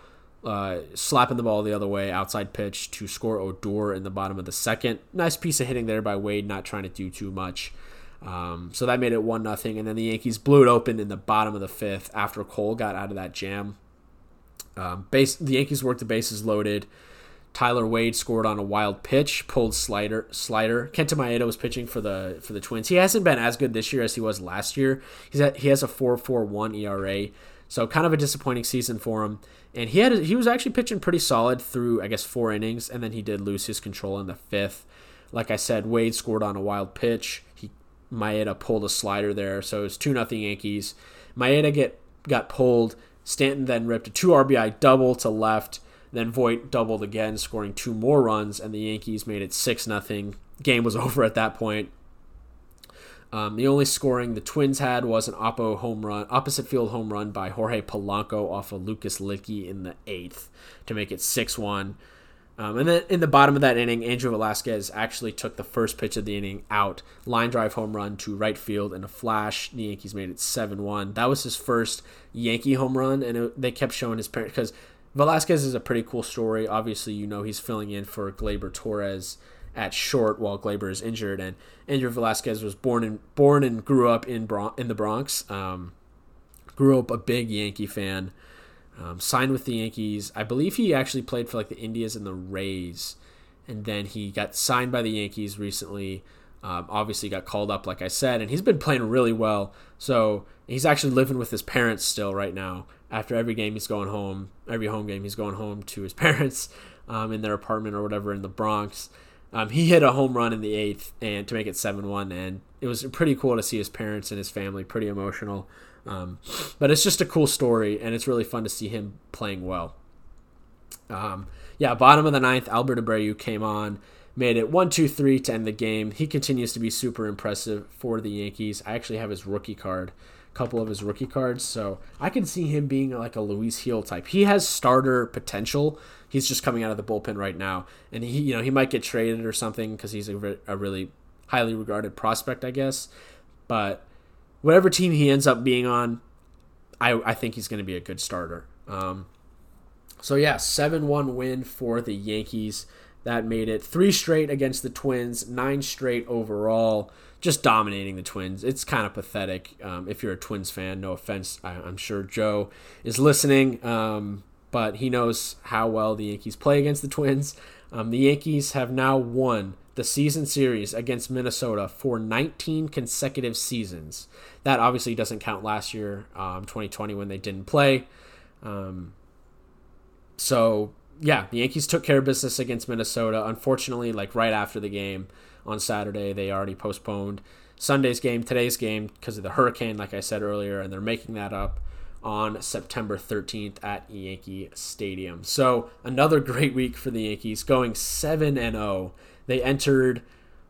uh, slapping the ball the other way, outside pitch to score Odor in the bottom of the second. Nice piece of hitting there by Wade, not trying to do too much. Um, so that made it one nothing, and then the Yankees blew it open in the bottom of the fifth after Cole got out of that jam. Um, base the Yankees worked the bases loaded. Tyler Wade scored on a wild pitch, pulled slider slider. Kenta Maeda was pitching for the for the Twins. He hasn't been as good this year as he was last year. He's at, he has a 4.41 ERA, so kind of a disappointing season for him. And he had he was actually pitching pretty solid through I guess four innings, and then he did lose his control in the fifth. Like I said, Wade scored on a wild pitch. He Maeda pulled a slider there, so it's two nothing Yankees. Maeda get got pulled Stanton then ripped a two RBI double to left. Then Voit doubled again, scoring two more runs, and the Yankees made it six nothing. Game was over at that point. Um, the only scoring the Twins had was an oppo home run, opposite field home run by Jorge Polanco off of Lucas Luetge in the eighth to make it six one. Um, and then in the bottom of that inning, Andrew Velazquez actually took the first pitch of the inning out, line drive home run to right field in a flash. The Yankees made it 7 1. That was his first Yankee home run, and it, they kept showing his parents because Velazquez is a pretty cool story. Obviously, you know he's filling in for Gleyber Torres at short while Gleyber is injured, and Andrew Velazquez was born and born and grew up in Bron- in the Bronx. Um, grew up a big Yankee fan. Um, signed with the Yankees. I believe he actually played for like the Indians and the Rays, and then he got signed by the Yankees recently. Um, obviously, got called up, like I said, and he's been playing really well. So he's actually living with his parents still right now. After every game, he's going home. Every home game, he's going home to his parents um, in their apartment or whatever in the Bronx. Um, he hit a home run in the eighth and to make it seven one, and it was pretty cool to see his parents and his family. Pretty emotional. Um, but it's just a cool story, and it's really fun to see him playing well. Um, yeah, bottom of the ninth, Albert Abreu came on, made it 1 2 3 to end the game. He continues to be super impressive for the Yankees. I actually have his rookie card, couple of his rookie cards, so I can see him being like a Luis Gil type. He has starter potential. He's just coming out of the bullpen right now, and he, you know, he might get traded or something because he's a, a really highly regarded prospect, I guess. But whatever team he ends up being on, I, I think he's going to be a good starter. Um, so yeah, seven one win for the Yankees. That made it three straight against the Twins, nine straight overall. Just dominating the Twins. It's kind of pathetic. Um, if you're a Twins fan, no offense. I, am sure Joe is listening, um, but he knows how well the Yankees play against the Twins. Um, the Yankees have now won the season series against Minnesota for 19 consecutive seasons. That obviously doesn't count last year, um, 2020, when they didn't play. Um, so yeah, the Yankees took care of business against Minnesota. Unfortunately, like right after the game on Saturday, they already postponed Sunday's game, today's game, because of the hurricane, like I said earlier, and they're making that up on September 13th at Yankee Stadium. So another great week for the Yankees, going 7 and 0. They entered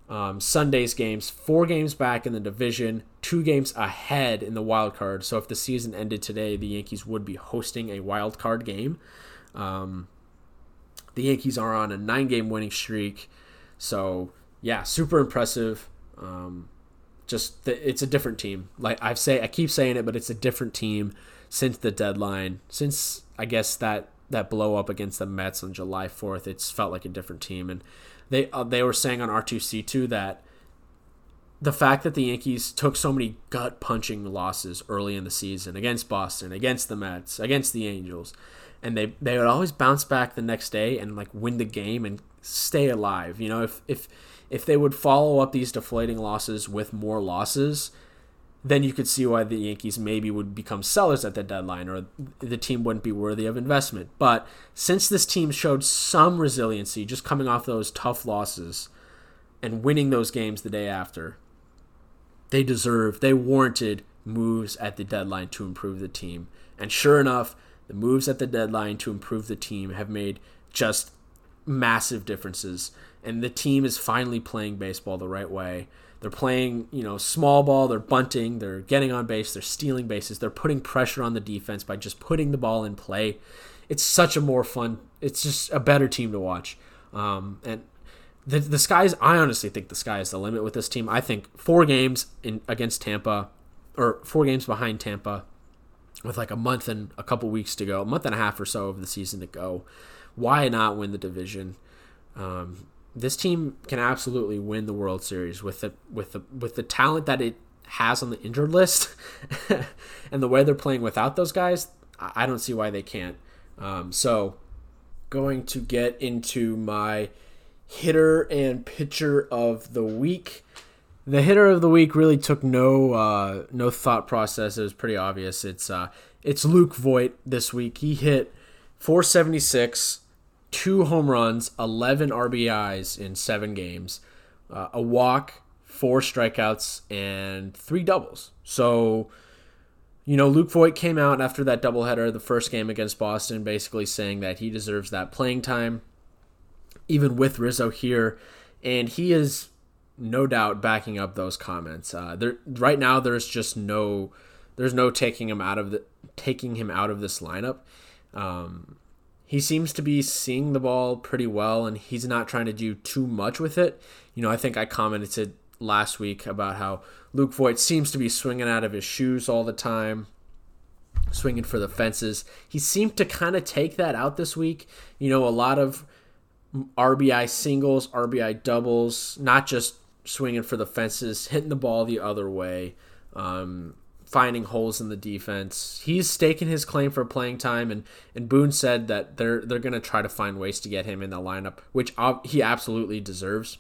um, Sunday's games, four games back in the division, two games ahead in the wild card. So if the season ended today, the Yankees would be hosting a wild card game. Um, the Yankees are on a nine-game winning streak, so yeah, super impressive. Um, just the, it's a different team. Like I say, I keep saying it, but it's a different team since the deadline. Since I guess that that blow up against the Mets on July 4th, it's felt like a different team. And they uh, they were saying on R2C2 that the fact that the Yankees took so many gut punching losses early in the season against Boston, against the Mets, against the Angels, and they they would always bounce back the next day and like win the game and stay alive. You know, if if if they would follow up these deflating losses with more losses, then you could see why the Yankees maybe would become sellers at the deadline or the team wouldn't be worthy of investment. But since this team showed some resiliency just coming off those tough losses and winning those games the day after, they deserved, they warranted moves at the deadline to improve the team. And sure enough, the moves at the deadline to improve the team have made just massive differences. And the team is finally playing baseball the right way. They're playing, you know, small ball, they're bunting, they're getting on base, they're stealing bases, they're putting pressure on the defense by just putting the ball in play. It's such a more fun, it's just a better team to watch. Um, and the, the sky's, I honestly think the sky is the limit with this team. I think four games in against Tampa, or four games behind Tampa, with like a month and a couple weeks to go, a month and a half or so of the season to go. Why not win the division? Um, this team can absolutely win the World Series with the with the with the talent that it has on the injured list, and the way they're playing without those guys. I don't see why they can't. Um, so, going to get into my hitter and pitcher of the week. The hitter of the week really took no uh, no thought process. It was pretty obvious. It's uh, it's Luke Voit this week. He hit 476 two home runs, 11 RBIs in seven games, uh, a walk, four strikeouts, and three doubles. So, you know, Luke Voit came out after that doubleheader, the first game against Boston, basically saying that he deserves that playing time, even with Rizzo here. And he is no doubt backing up those comments. Uh, there, right now, there's just no, there's no taking him out of the, taking him out of this lineup. Um, he seems to be seeing the ball pretty well and he's not trying to do too much with it. You know, I think I commented last week about how Luke Voit seems to be swinging out of his shoes all the time, swinging for the fences. He seemed to kind of take that out this week. You know, a lot of RBI singles, RBI doubles, not just swinging for the fences, hitting the ball the other way. Um, finding holes in the defense. He's staking his claim for playing time, and, and Boone said that they're they're going to try to find ways to get him in the lineup, which he absolutely deserves.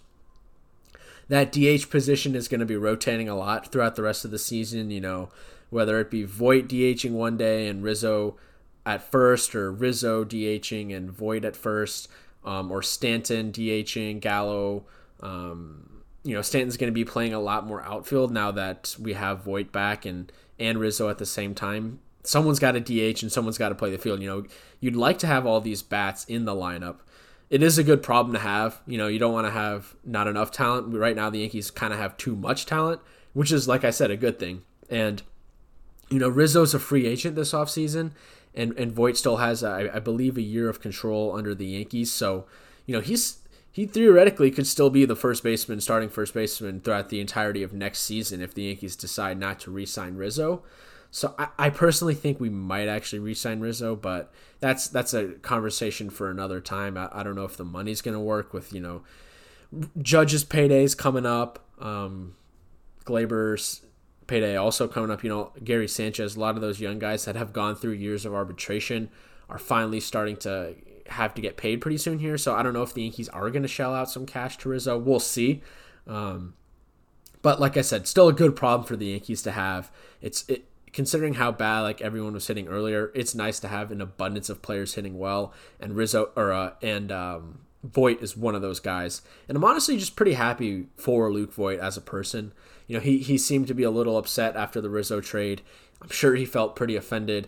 That DH position is going to be rotating a lot throughout the rest of the season. You know, whether it be Voit DHing one day and Rizzo at first, or Rizzo DHing and Voit at first, um, or Stanton DHing Gallo. Um, you know, Stanton's going to be playing a lot more outfield now that we have Voit back and and Rizzo at the same time. Someone's got to DH and someone's got to play the field. You know, you'd like to have all these bats in the lineup. It is a good problem to have. You know, you don't want to have not enough talent. Right now, the Yankees kind of have too much talent, which is, like I said, a good thing. And, you know, Rizzo's a free agent this offseason, and, and Voit still has, I, I believe, a year of control under the Yankees. So, you know, he's he theoretically could still be the first baseman, starting first baseman throughout the entirety of next season if the Yankees decide not to re-sign Rizzo. So I, I personally think we might actually re-sign Rizzo, but that's that's a conversation for another time. I, I don't know if the money's going to work with you know Judge's paydays coming up, um, Gleyber's payday also coming up. You know Gary Sanchez, a lot of those young guys that have gone through years of arbitration are finally starting to have to get paid pretty soon here. So I don't know if the Yankees are going to shell out some cash to Rizzo. We'll see. Um, but like I said, still a good problem for the Yankees to have. It's it considering how bad like everyone was hitting earlier, it's nice to have an abundance of players hitting well. And Rizzo or uh, and um, is one of those guys. And I'm honestly just pretty happy for Luke Voit as a person. You know, he he seemed to be a little upset after the Rizzo trade. I'm sure he felt pretty offended,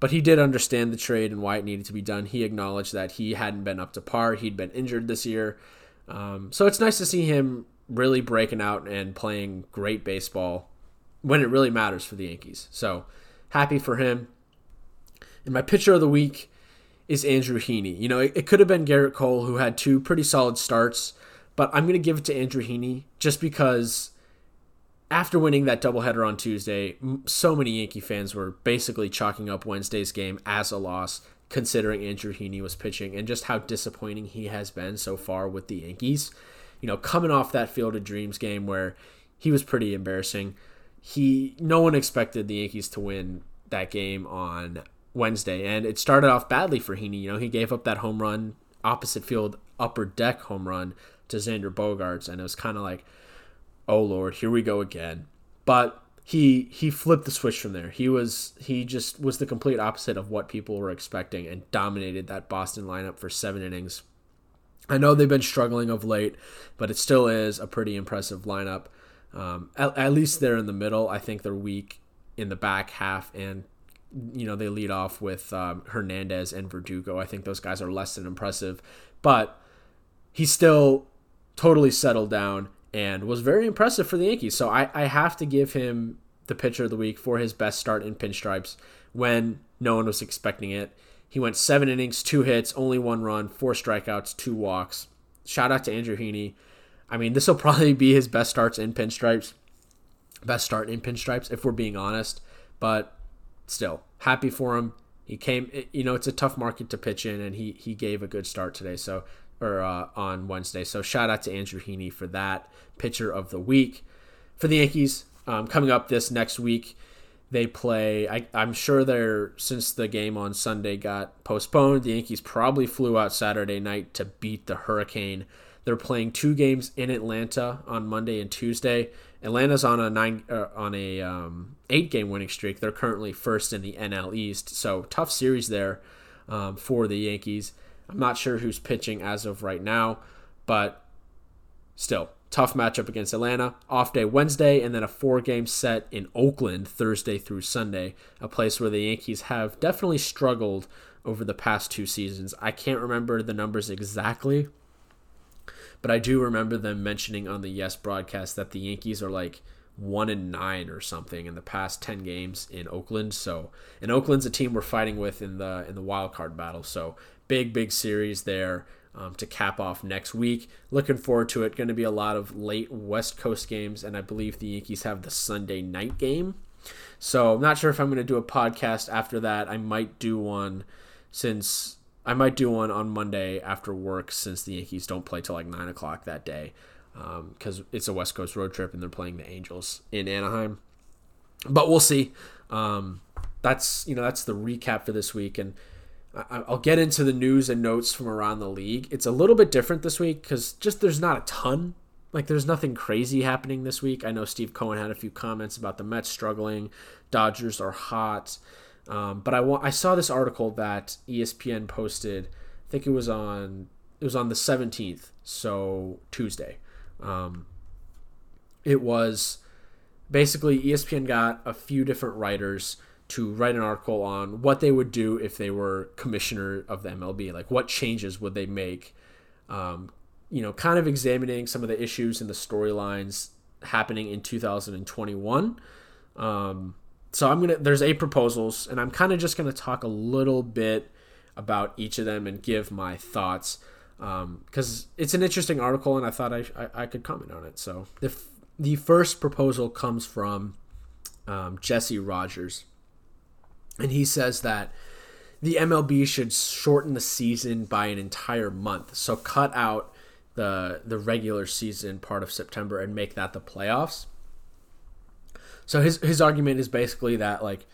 but he did understand the trade and why it needed to be done. He acknowledged that he hadn't been up to par. He'd been injured this year. Um, so it's nice to see him really breaking out and playing great baseball when it really matters for the Yankees. So happy for him. And my pitcher of the week is Andrew Heaney. You know, it, it could have been Gerrit Cole, who had two pretty solid starts, but I'm going to give it to Andrew Heaney just because after winning that doubleheader on Tuesday, so many Yankee fans were basically chalking up Wednesday's game as a loss, considering Andrew Heaney was pitching and just how disappointing he has been so far with the Yankees. You know, coming off that Field of Dreams game where he was pretty embarrassing he no one expected the Yankees to win that game on Wednesday, and it started off badly for Heaney. You know, he gave up that home run, opposite field upper deck home run to Xander Bogaerts, and it was kind of like, oh lord, here we go again. But he he flipped the switch from there. He was he just was the complete opposite of what people were expecting and dominated that Boston lineup for seven innings. I know they've been struggling of late, but it still is a pretty impressive lineup. Um, at, at, least they're in the middle. I think they're weak in the back half, and you know they lead off with um, Hernandez and Verdugo. I think those guys are less than impressive, but he's still totally settled down and was very impressive for the Yankees. So I, I have to give him the pitcher of the week for his best start in pinstripes when no one was expecting it. He went seven innings, two hits, only one run, four strikeouts, two walks. Shout out to Andrew Heaney. I mean, this will probably be his best starts in pinstripes. Best start in pinstripes, if we're being honest. But still, happy for him. He came, you know, it's a tough market to pitch in, and he he gave a good start today. So, or uh, on Wednesday. So, shout out to Andrew Heaney for that pitcher of the week for the Yankees. Um, coming up this next week, they play. I, I'm sure they're since the game on Sunday got postponed. The Yankees probably flew out Saturday night to beat the Hurricane. They're playing two games in Atlanta on Monday and Tuesday. Atlanta's on a nine uh, on a um, eight game winning streak. They're currently first in the NL East, so tough series there um, for the Yankees. I'm not sure who's pitching as of right now, but still tough matchup against Atlanta. Off day Wednesday, and then a four game set in Oakland Thursday through Sunday, a place where the Yankees have definitely struggled over the past two seasons. I can't remember the numbers exactly, but I do remember them mentioning on the Yes broadcast that the Yankees are like one and nine or something in the past ten games in Oakland. So, and Oakland's a team we're fighting with in the in the wild card battle. So, big big series there um, to cap off next week. Looking forward to it. Going to be a lot of late West Coast games, and I believe the Yankees have the Sunday night game. So, I'm not sure if I'm going to do a podcast after that. I might do one since I might do one on Monday after work since the Yankees don't play till like nine o'clock that day because um, it's a West Coast road trip and they're playing the Angels in Anaheim. But we'll see. Um, that's you know that's the recap for this week, and I, will get into the news and notes from around the league. It's a little bit different this week because just there's not a ton. Like there's nothing crazy happening this week. I know Steve Cohen had a few comments about the Mets struggling, Dodgers are hot. Um, but I want I saw this article that ESPN posted. I think it was on it was on the 17th, so Tuesday. Um, it was basically ESPN got a few different writers to write an article on what they would do if they were commissioner of the MLB. Like what changes would they make? Um, you know, kind of examining some of the issues and the storylines happening in 2021. Um, so I'm gonna there's eight proposals, and I'm kind of just gonna talk a little bit about each of them and give my thoughts because um, it's an interesting article, and I thought I, I, I could comment on it. So the f- the first proposal comes from um, Jesse Rogers, and he says that the MLB should shorten the season by an entire month. So cut out the the regular season part of September and make that the playoffs. So his his argument is basically that like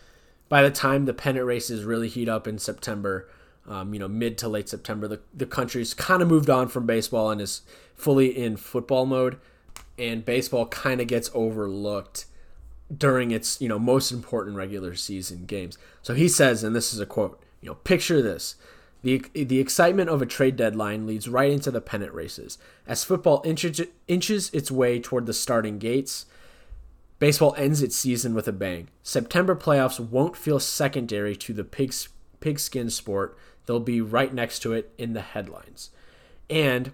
by the time the pennant races really heat up in September, um, you know, mid to late September, the, the country's kind of moved on from baseball and is fully in football mode, and baseball kind of gets overlooked during its you know most important regular season games. So he says, and this is a quote, you know, picture this. The, the excitement of a trade deadline leads right into the pennant races. As football inches, inches its way toward the starting gates, baseball ends its season with a bang. September playoffs won't feel secondary to the pigs, pigskin sport. They'll be right next to it in the headlines. And,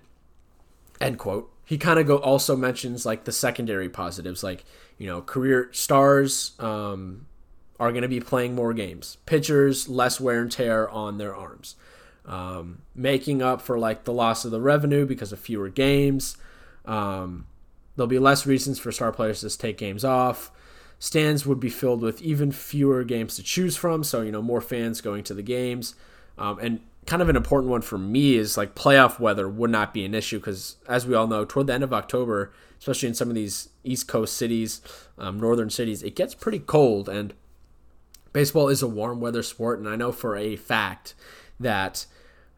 end quote, he kind of go also mentions like the secondary positives, like, you know, career stars, um, are going to be playing more games. Pitchers, less wear and tear on their arms um, making up for like the loss of the revenue because of fewer games. Um, there'll be less reasons for star players to take games off. Stands would be filled with even fewer games to choose from, so you know more fans going to the games. Um, and kind of an important one for me is like playoff weather would not be an issue because, as we all know, toward the end of October, especially in some of these East Coast cities, um, northern cities, it gets pretty cold. And baseball is a warm weather sport, and I know for a fact that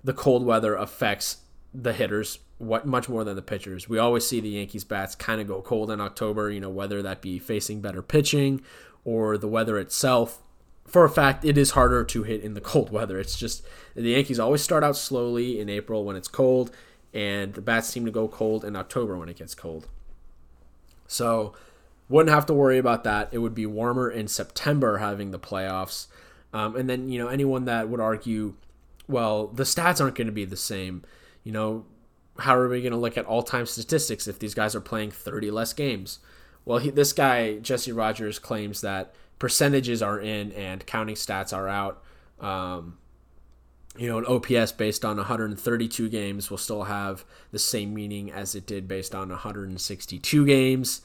the cold weather affects the hitters what much more than the pitchers. We always see the Yankees bats kind of go cold in October, you know, whether that be facing better pitching or the weather itself. For a fact, it is harder to hit in the cold weather. It's just the Yankees always start out slowly in April when it's cold, and the bats seem to go cold in October when it gets cold. So, wouldn't have to worry about that. It would be warmer in September having the playoffs. Um, and then, you know, anyone that would argue well, the stats aren't going to be the same. You know, how are we going to look at all time statistics if these guys are playing 30 less games? Well, he, this guy, Jesse Rogers, claims that percentages are in and counting stats are out. Um, you know, an OPS based on 132 games will still have the same meaning as it did based on 162 games.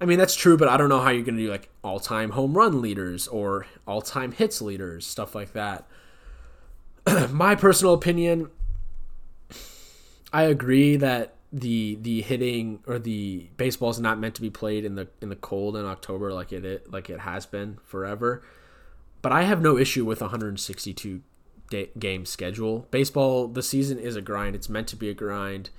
I mean, that's true, but I don't know how you're going to do like all time home run leaders or all time hits leaders, stuff like that. my personal opinion, I agree that the the hitting or the baseball is not meant to be played in the in the cold in October like it like it has been forever. But I have no issue with 162 day, game schedule. Baseball, the season is a grind. It's meant to be a grind.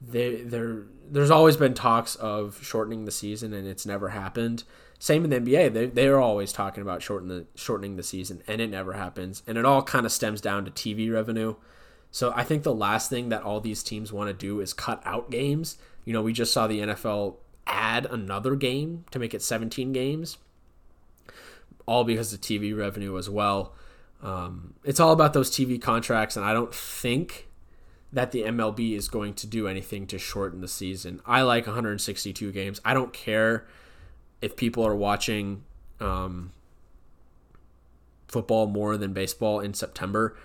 There, there's always been talks of shortening the season, and it's never happened. Same in the NBA. They they're always talking about shortening the shortening the season, and it never happens. And it all kind of stems down to TV revenue. So I think the last thing that all these teams want to do is cut out games. You know, we just saw the NFL add another game to make it 17 games, all because of TV revenue as well. Um, it's all about those TV contracts, and I don't think that the MLB is going to do anything to shorten the season. I like 162 games. I don't care if people are watching um, football more than baseball in September,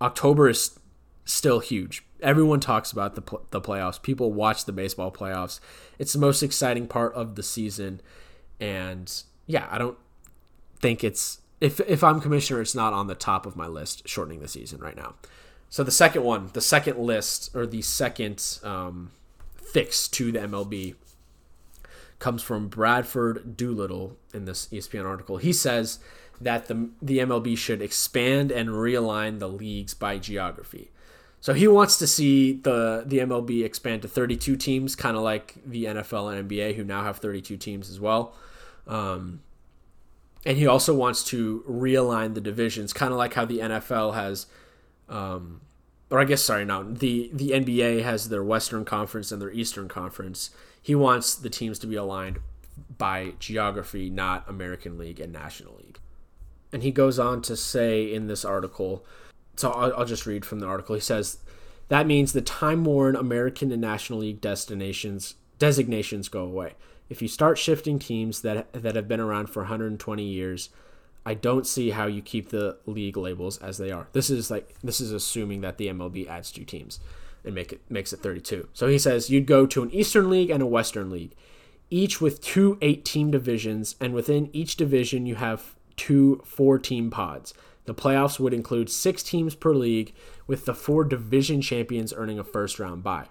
October is still huge. Everyone talks about the pl- the playoffs. People watch the baseball playoffs. It's the most exciting part of the season, and yeah, I don't think it's if if I'm commissioner, it's not on the top of my list shortening the season right now. So the second one, the second list or the second um, fix to the MLB comes from Bradford Doolittle in this ESPN article. He says that the, the MLB should expand and realign the leagues by geography. So he wants to see the, the MLB expand to 32 teams, kind of like the NFL and NBA, who now have 32 teams as well. Um, and he also wants to realign the divisions, kind of like how the NFL has, um, or I guess sorry, no, the the NBA has their Western Conference and their Eastern Conference, he wants the teams to be aligned by geography, not American League and National League. And he goes on to say in this article, so I'll, I'll just read from the article. He says that means the time-worn American and National League destinations designations go away. If you start shifting teams that that have been around for 120 years, I don't see how you keep the league labels as they are. This is like this is assuming that the MLB adds two teams and make it makes it 32. So he says you'd go to an Eastern League and a Western League, each with two eight-team divisions, and within each division you have two four-team pods. The playoffs would include six teams per league, with the four division champions earning a first-round bye.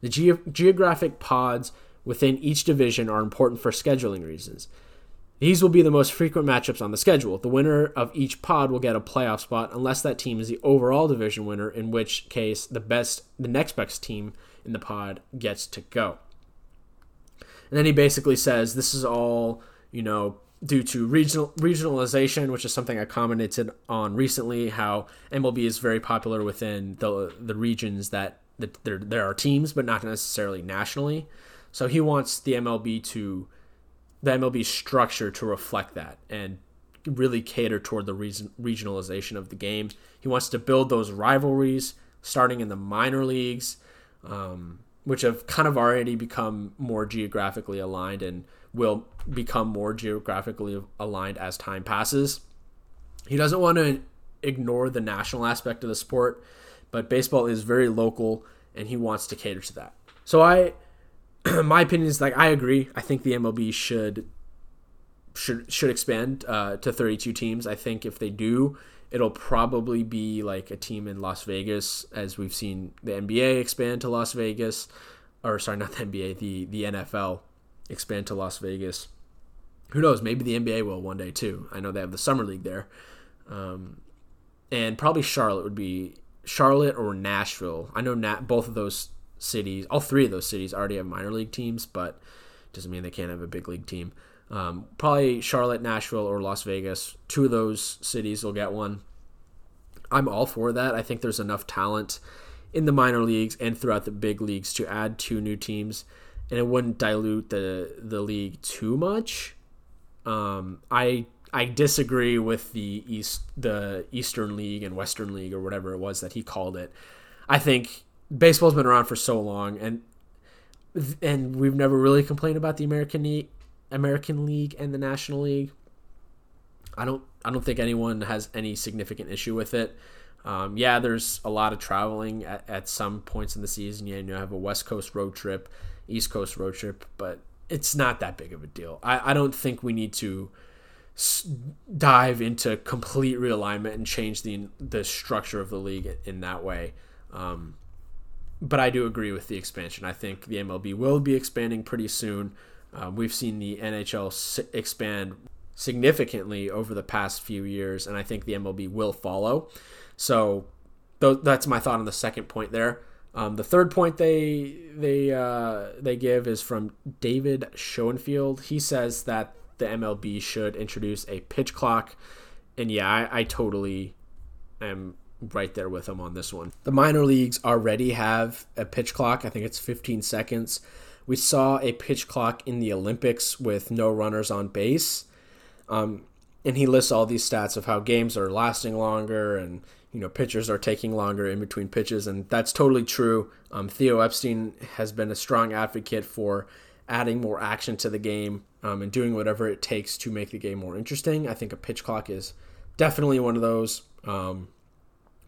The ge- geographic pods within each division are important for scheduling reasons. These will be the most frequent matchups on the schedule. The winner of each pod will get a playoff spot unless that team is the overall division winner, in which case the best the next best team in the pod gets to go. And then he basically says this is all you know, due to regional regionalization, which is something I commented on recently, how MLB is very popular within the the regions that, that there there are teams, but not necessarily nationally. So he wants the MLB to the MLB structure to reflect that and really cater toward the reason, regionalization of the game. He wants to build those rivalries starting in the minor leagues, um, which have kind of already become more geographically aligned and will become more geographically aligned as time passes. He doesn't want to ignore the national aspect of the sport, but baseball is very local and he wants to cater to that. So I my opinion is like I agree. I think the MLB should should should expand uh, to 32 teams. I think if they do, it'll probably be like a team in Las Vegas, as we've seen the NBA expand to Las Vegas, or sorry, not the NBA, the the NFL expand to Las Vegas. Who knows? Maybe the NBA will one day too. I know they have the summer league there, um, and probably Charlotte would be Charlotte or Nashville. I know Nat, both of those cities, all three of those cities already have minor league teams, but doesn't mean they can't have a big league team. Um, probably Charlotte, Nashville, or Las Vegas. Two of those cities will get one. I'm all for that. I think there's enough talent in the minor leagues and throughout the big leagues to add two new teams, and it wouldn't dilute the the league too much. Um, I I disagree with the east the Eastern League and Western League or whatever it was that he called it. I think baseball's been around for so long, and and we've never really complained about the American League, American League and the National League. I don't I don't think anyone has any significant issue with it. Um, yeah, there's a lot of traveling at, at some points in the season. Yeah, you know, have a West Coast road trip, East Coast road trip, but it's not that big of a deal. I, I don't think we need to s- dive into complete realignment and change the the structure of the league in that way. Um, but I do agree with the expansion. I think the MLB will be expanding pretty soon. Uh, we've seen the NHL s- expand significantly over the past few years, and I think the MLB will follow. So th- that's my thought on the second point there. Um, the third point they they uh, they give is from David Schoenfield. He says that the MLB should introduce a pitch clock, and yeah, I, I totally am right there with him on this one. The minor leagues already have a pitch clock. I think it's 15 seconds. We saw a pitch clock in the Olympics with no runners on base. Um, and he lists all these stats of how games are lasting longer and you know pitchers are taking longer in between pitches and that's totally true um, theo epstein has been a strong advocate for adding more action to the game um, and doing whatever it takes to make the game more interesting i think a pitch clock is definitely one of those um,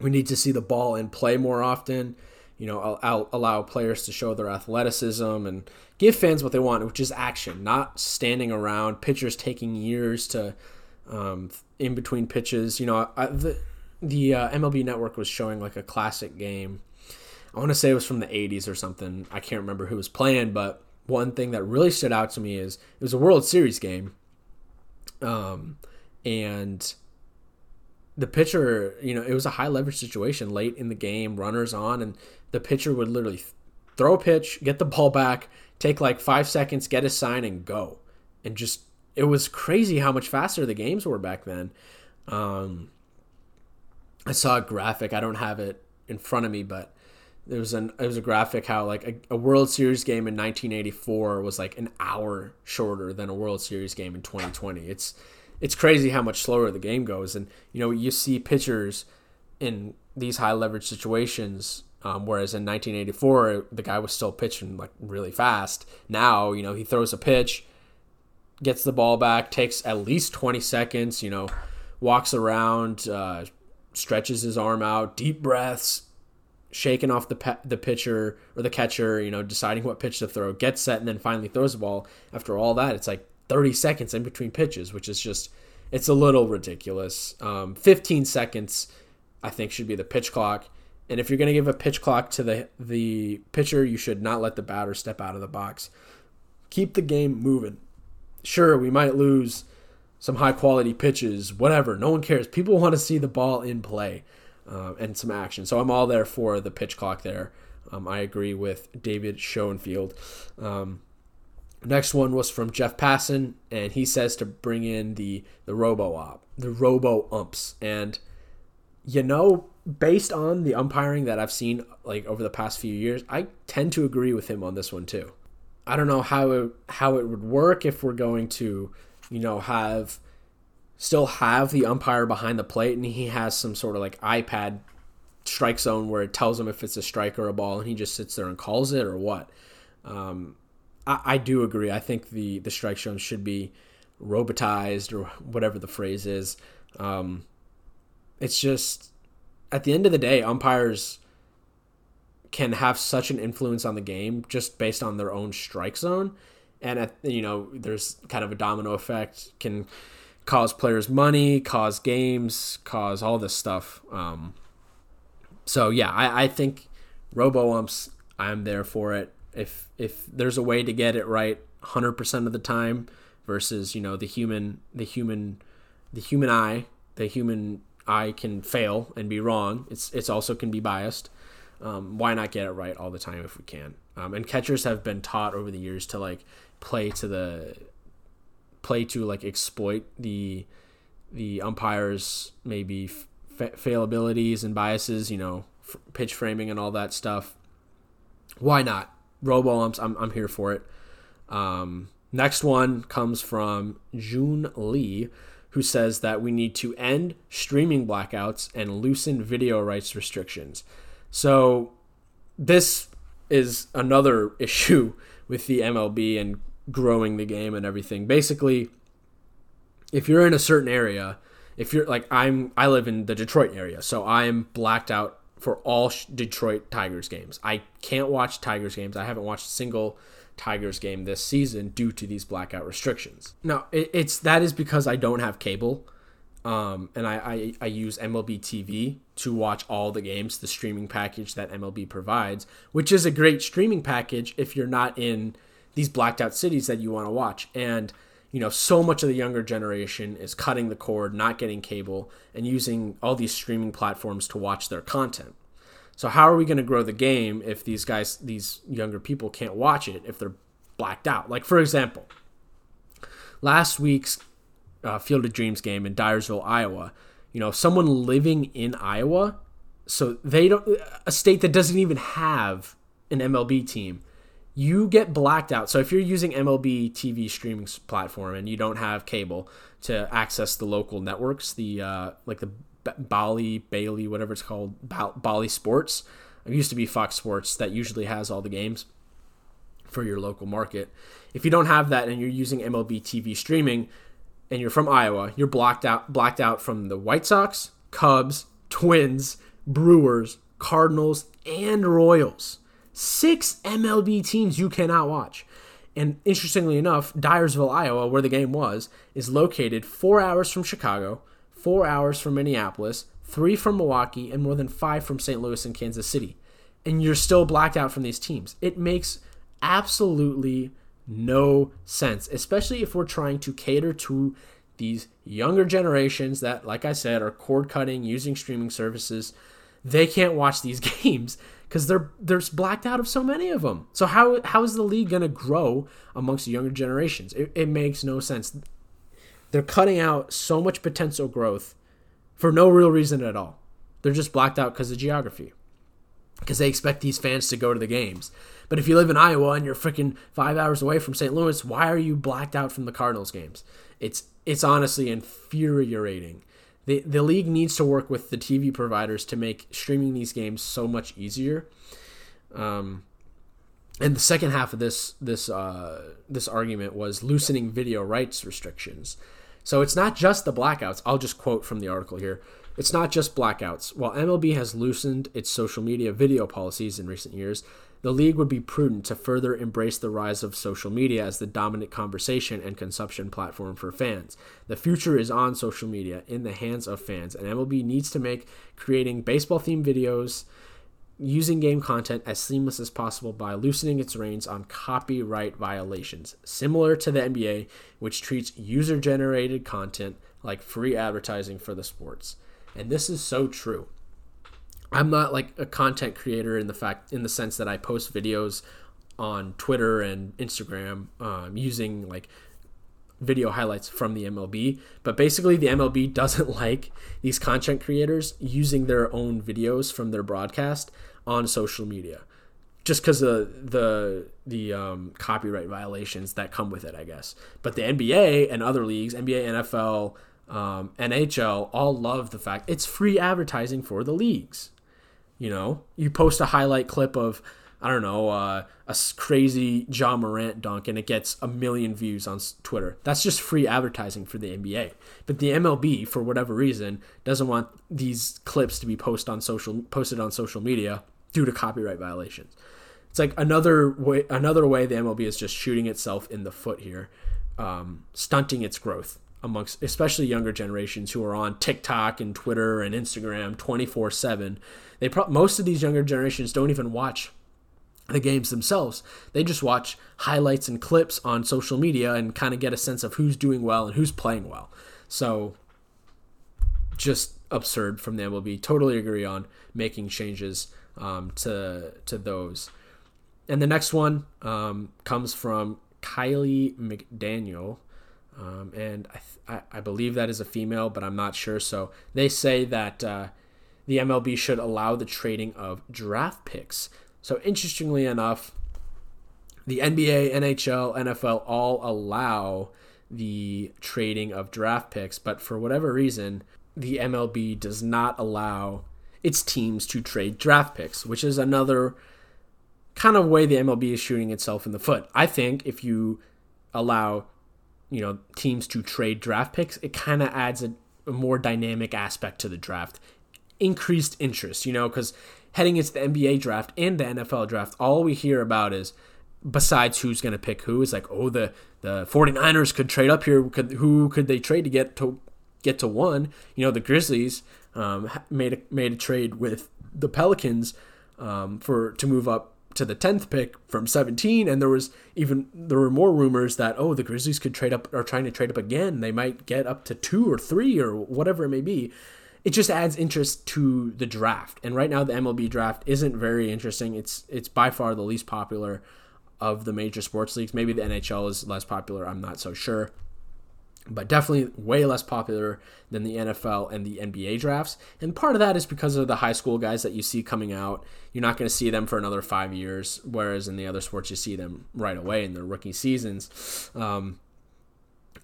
we need to see the ball in play more often. You know, I'll, allow players to show their athleticism and give fans what they want, which is action, not standing around. Pitchers taking years to um, in between pitches. You know, I, the the uh, MLB Network was showing like a classic game. I want to say it was from the '80s or something. I can't remember who was playing, but one thing that really stood out to me is it was a World Series game, um, and the pitcher, you know, it was a high leverage situation late in the game, runners on, and the pitcher would literally throw a pitch, get the ball back, take like five seconds, get a sign, and go. And just, it was crazy how much faster the games were back then. Um, I saw a graphic. I don't have it in front of me, but there was an it was a graphic how like a, a, World Series game in 1984 was like an hour shorter than a World Series game in 2020. It's it's crazy how much slower the game goes. And you know, you see pitchers in these high leverage situations. Um, whereas in 1984, the guy was still pitching like really fast. Now, you know, he throws a pitch, gets the ball back, takes at least 20 seconds. You know, walks around, uh, stretches his arm out, deep breaths, shaking off the pe- the pitcher or the catcher. You know, deciding what pitch to throw, gets set, and then finally throws the ball. After all that, it's like 30 seconds in between pitches, which is just it's a little ridiculous. Um, 15 seconds, I think, should be the pitch clock. And if you're going to give a pitch clock to the the pitcher, you should not let the batter step out of the box. Keep the game moving. Sure, we might lose some high quality pitches, whatever. No one cares. People want to see the ball in play uh, and some action. So I'm all there for the pitch clock there. Um, I agree with David Schoenfield. Um, Next one was from Jeff Passan, and he says to bring in the the robo op, the robo umps, and you know, based on the umpiring that I've seen like over the past few years, I tend to agree with him on this one too. I don't know how it how it would work if we're going to, you know, have still have the umpire behind the plate and he has some sort of like iPad strike zone where it tells him if it's a strike or a ball and he just sits there and calls it or what. Um, I, I do agree. I think the the strike zone should be robotized or whatever the phrase is. Um, it's just at the end of the day, umpires can have such an influence on the game just based on their own strike zone, and at, you know, there's kind of a domino effect can cause players money, cause games, cause all this stuff. Um, so yeah, I, I think robo umps. I'm there for it. If if there's a way to get it right 100% of the time versus you know the human the human the human eye the human eye can fail and be wrong it's it's also can be biased um, why not get it right all the time if we can um, and catchers have been taught over the years to like play to the play to like exploit the the umpires maybe failabilities and biases, you know, f- pitch framing and all that stuff. Why not? Robo umps, I'm, I'm here for it. Um, next one comes from Joon Lee, who says that we need to end streaming blackouts and loosen video rights restrictions. So, this is another issue with the MLB and growing the game and everything. Basically, if you're in a certain area, if you're like I'm I live in the Detroit area, so I'm blacked out for all Detroit Tigers games. I can't watch Tigers games. I haven't watched a single Tigers game this season due to these blackout restrictions. Now, it, it's that is because I don't have cable. Um, and I, I, I use MLB TV to watch all the games, the streaming package that MLB provides, which is a great streaming package if you're not in these blacked out cities that you want to watch. And you know, so much of the younger generation is cutting the cord, not getting cable, and using all these streaming platforms to watch their content. So how are we going to grow the game if these guys, these younger people, can't watch it if they're blacked out? Like for example, last week's uh, Field of Dreams game in Dyersville, Iowa. You know, someone living in Iowa, so they don't a state that doesn't even have an MLB team you get blacked out. So if you're using MLB TV streaming platform and you don't have cable to access the local networks, the uh, like the Bally Bailey, whatever it's called, Bally Sports. It used to be Fox Sports that usually has all the games for your local market. If you don't have that and you're using MLB TV streaming and you're from Iowa, you're blocked out blacked out from the White Sox, Cubs, Twins, Brewers, Cardinals, and Royals six MLB teams you cannot watch. And interestingly enough, Dyersville, Iowa, where the game was, is located four hours from Chicago, four hours from Minneapolis, three from Milwaukee, and more than five from St. Louis and Kansas City. And you're still blacked out from these teams. It makes absolutely no sense, especially if we're trying to cater to these younger generations that, like I said, are cord cutting using streaming services. They can't watch these games because they're there's blacked out of so many of them. So how how is the league going to grow amongst the younger generations? It, it makes no sense. They're cutting out so much potential growth for no real reason at all. They're just blacked out because of geography. Because they expect these fans to go to the games. But if you live in Iowa and you're freaking five hours away from St. Louis, why are you blacked out from the Cardinals games? It's it's honestly infuriating the the league needs to work with the TV providers to make streaming these games so much easier. Um, and the second half of this this uh, this argument was loosening video rights restrictions. So it's not just the blackouts. I'll just quote from the article here. It's not just blackouts. While MLB has loosened its social media video policies in recent years, the league would be prudent to further embrace the rise of social media as the dominant conversation and consumption platform for fans. The future is on social media in the hands of fans, and MLB needs to make creating baseball themed videos using game content as seamless as possible by loosening its reins on copyright violations, similar to the NBA, which treats user generated content like free advertising for the sports. And this is so true. I'm not like a content creator in the fact in the sense that I post videos on Twitter and Instagram um, using like video highlights from the MLB. But basically, the MLB doesn't like these content creators using their own videos from their broadcast on social media, just because of the the um, copyright violations that come with it, I guess. But the NBA and other leagues, NBA, NFL, um, NHL, all love the fact it's free advertising for the leagues. You know, you post a highlight clip of I don't know, uh, a crazy Ja Morant dunk and it gets a million views on Twitter. That's just free advertising for the NBA. But the MLB, for whatever reason, doesn't want these clips to be posted on social posted on social media due to copyright violations. It's like another way another way the MLB is just shooting itself in the foot here, um, stunting its growth amongst especially younger generations who are on TikTok and Twitter and Instagram 24/7. They pro- most of these younger generations don't even watch the games themselves. They just watch highlights and clips on social media and kind of get a sense of who's doing well and who's playing well. So, just absurd from the MLB. Totally agree on making changes um, to to those. And the next one um, comes from Kiley McDaniel. Um, and I, th- I believe that is a female, but I'm not sure. So they say that uh, the MLB should allow the trading of draft picks so, interestingly enough, the NBA, NHL, NFL all allow the trading of draft picks, but for whatever reason, the MLB does not allow its teams to trade draft picks, which is another kind of way the MLB is shooting itself in the foot. I think if you allow, you know, teams to trade draft picks, it kind of adds a, a more dynamic aspect to the draft, increased interest, you know, because heading into the NBA draft and the NFL draft, all we hear about is besides who's going to pick who is like, oh, the the 49ers could trade up here. Could, who could they trade to get to get to one? You know, the Grizzlies um, made a, made a trade with the Pelicans um, for to move up to the 10th pick from 17 and there was even there were more rumors that oh the grizzlies could trade up or trying to trade up again they might get up to two or three or whatever it may be it just adds interest to the draft. And right now the MLB draft isn't very interesting. It's it's by far the least popular of the major sports leagues. Maybe the NHL is less popular, I'm not so sure. But definitely way less popular than the NFL and the NBA drafts. And part of that is because of the high school guys that you see coming out. You're not going to see them for another five years, whereas in the other sports, you see them right away in their rookie seasons. Um,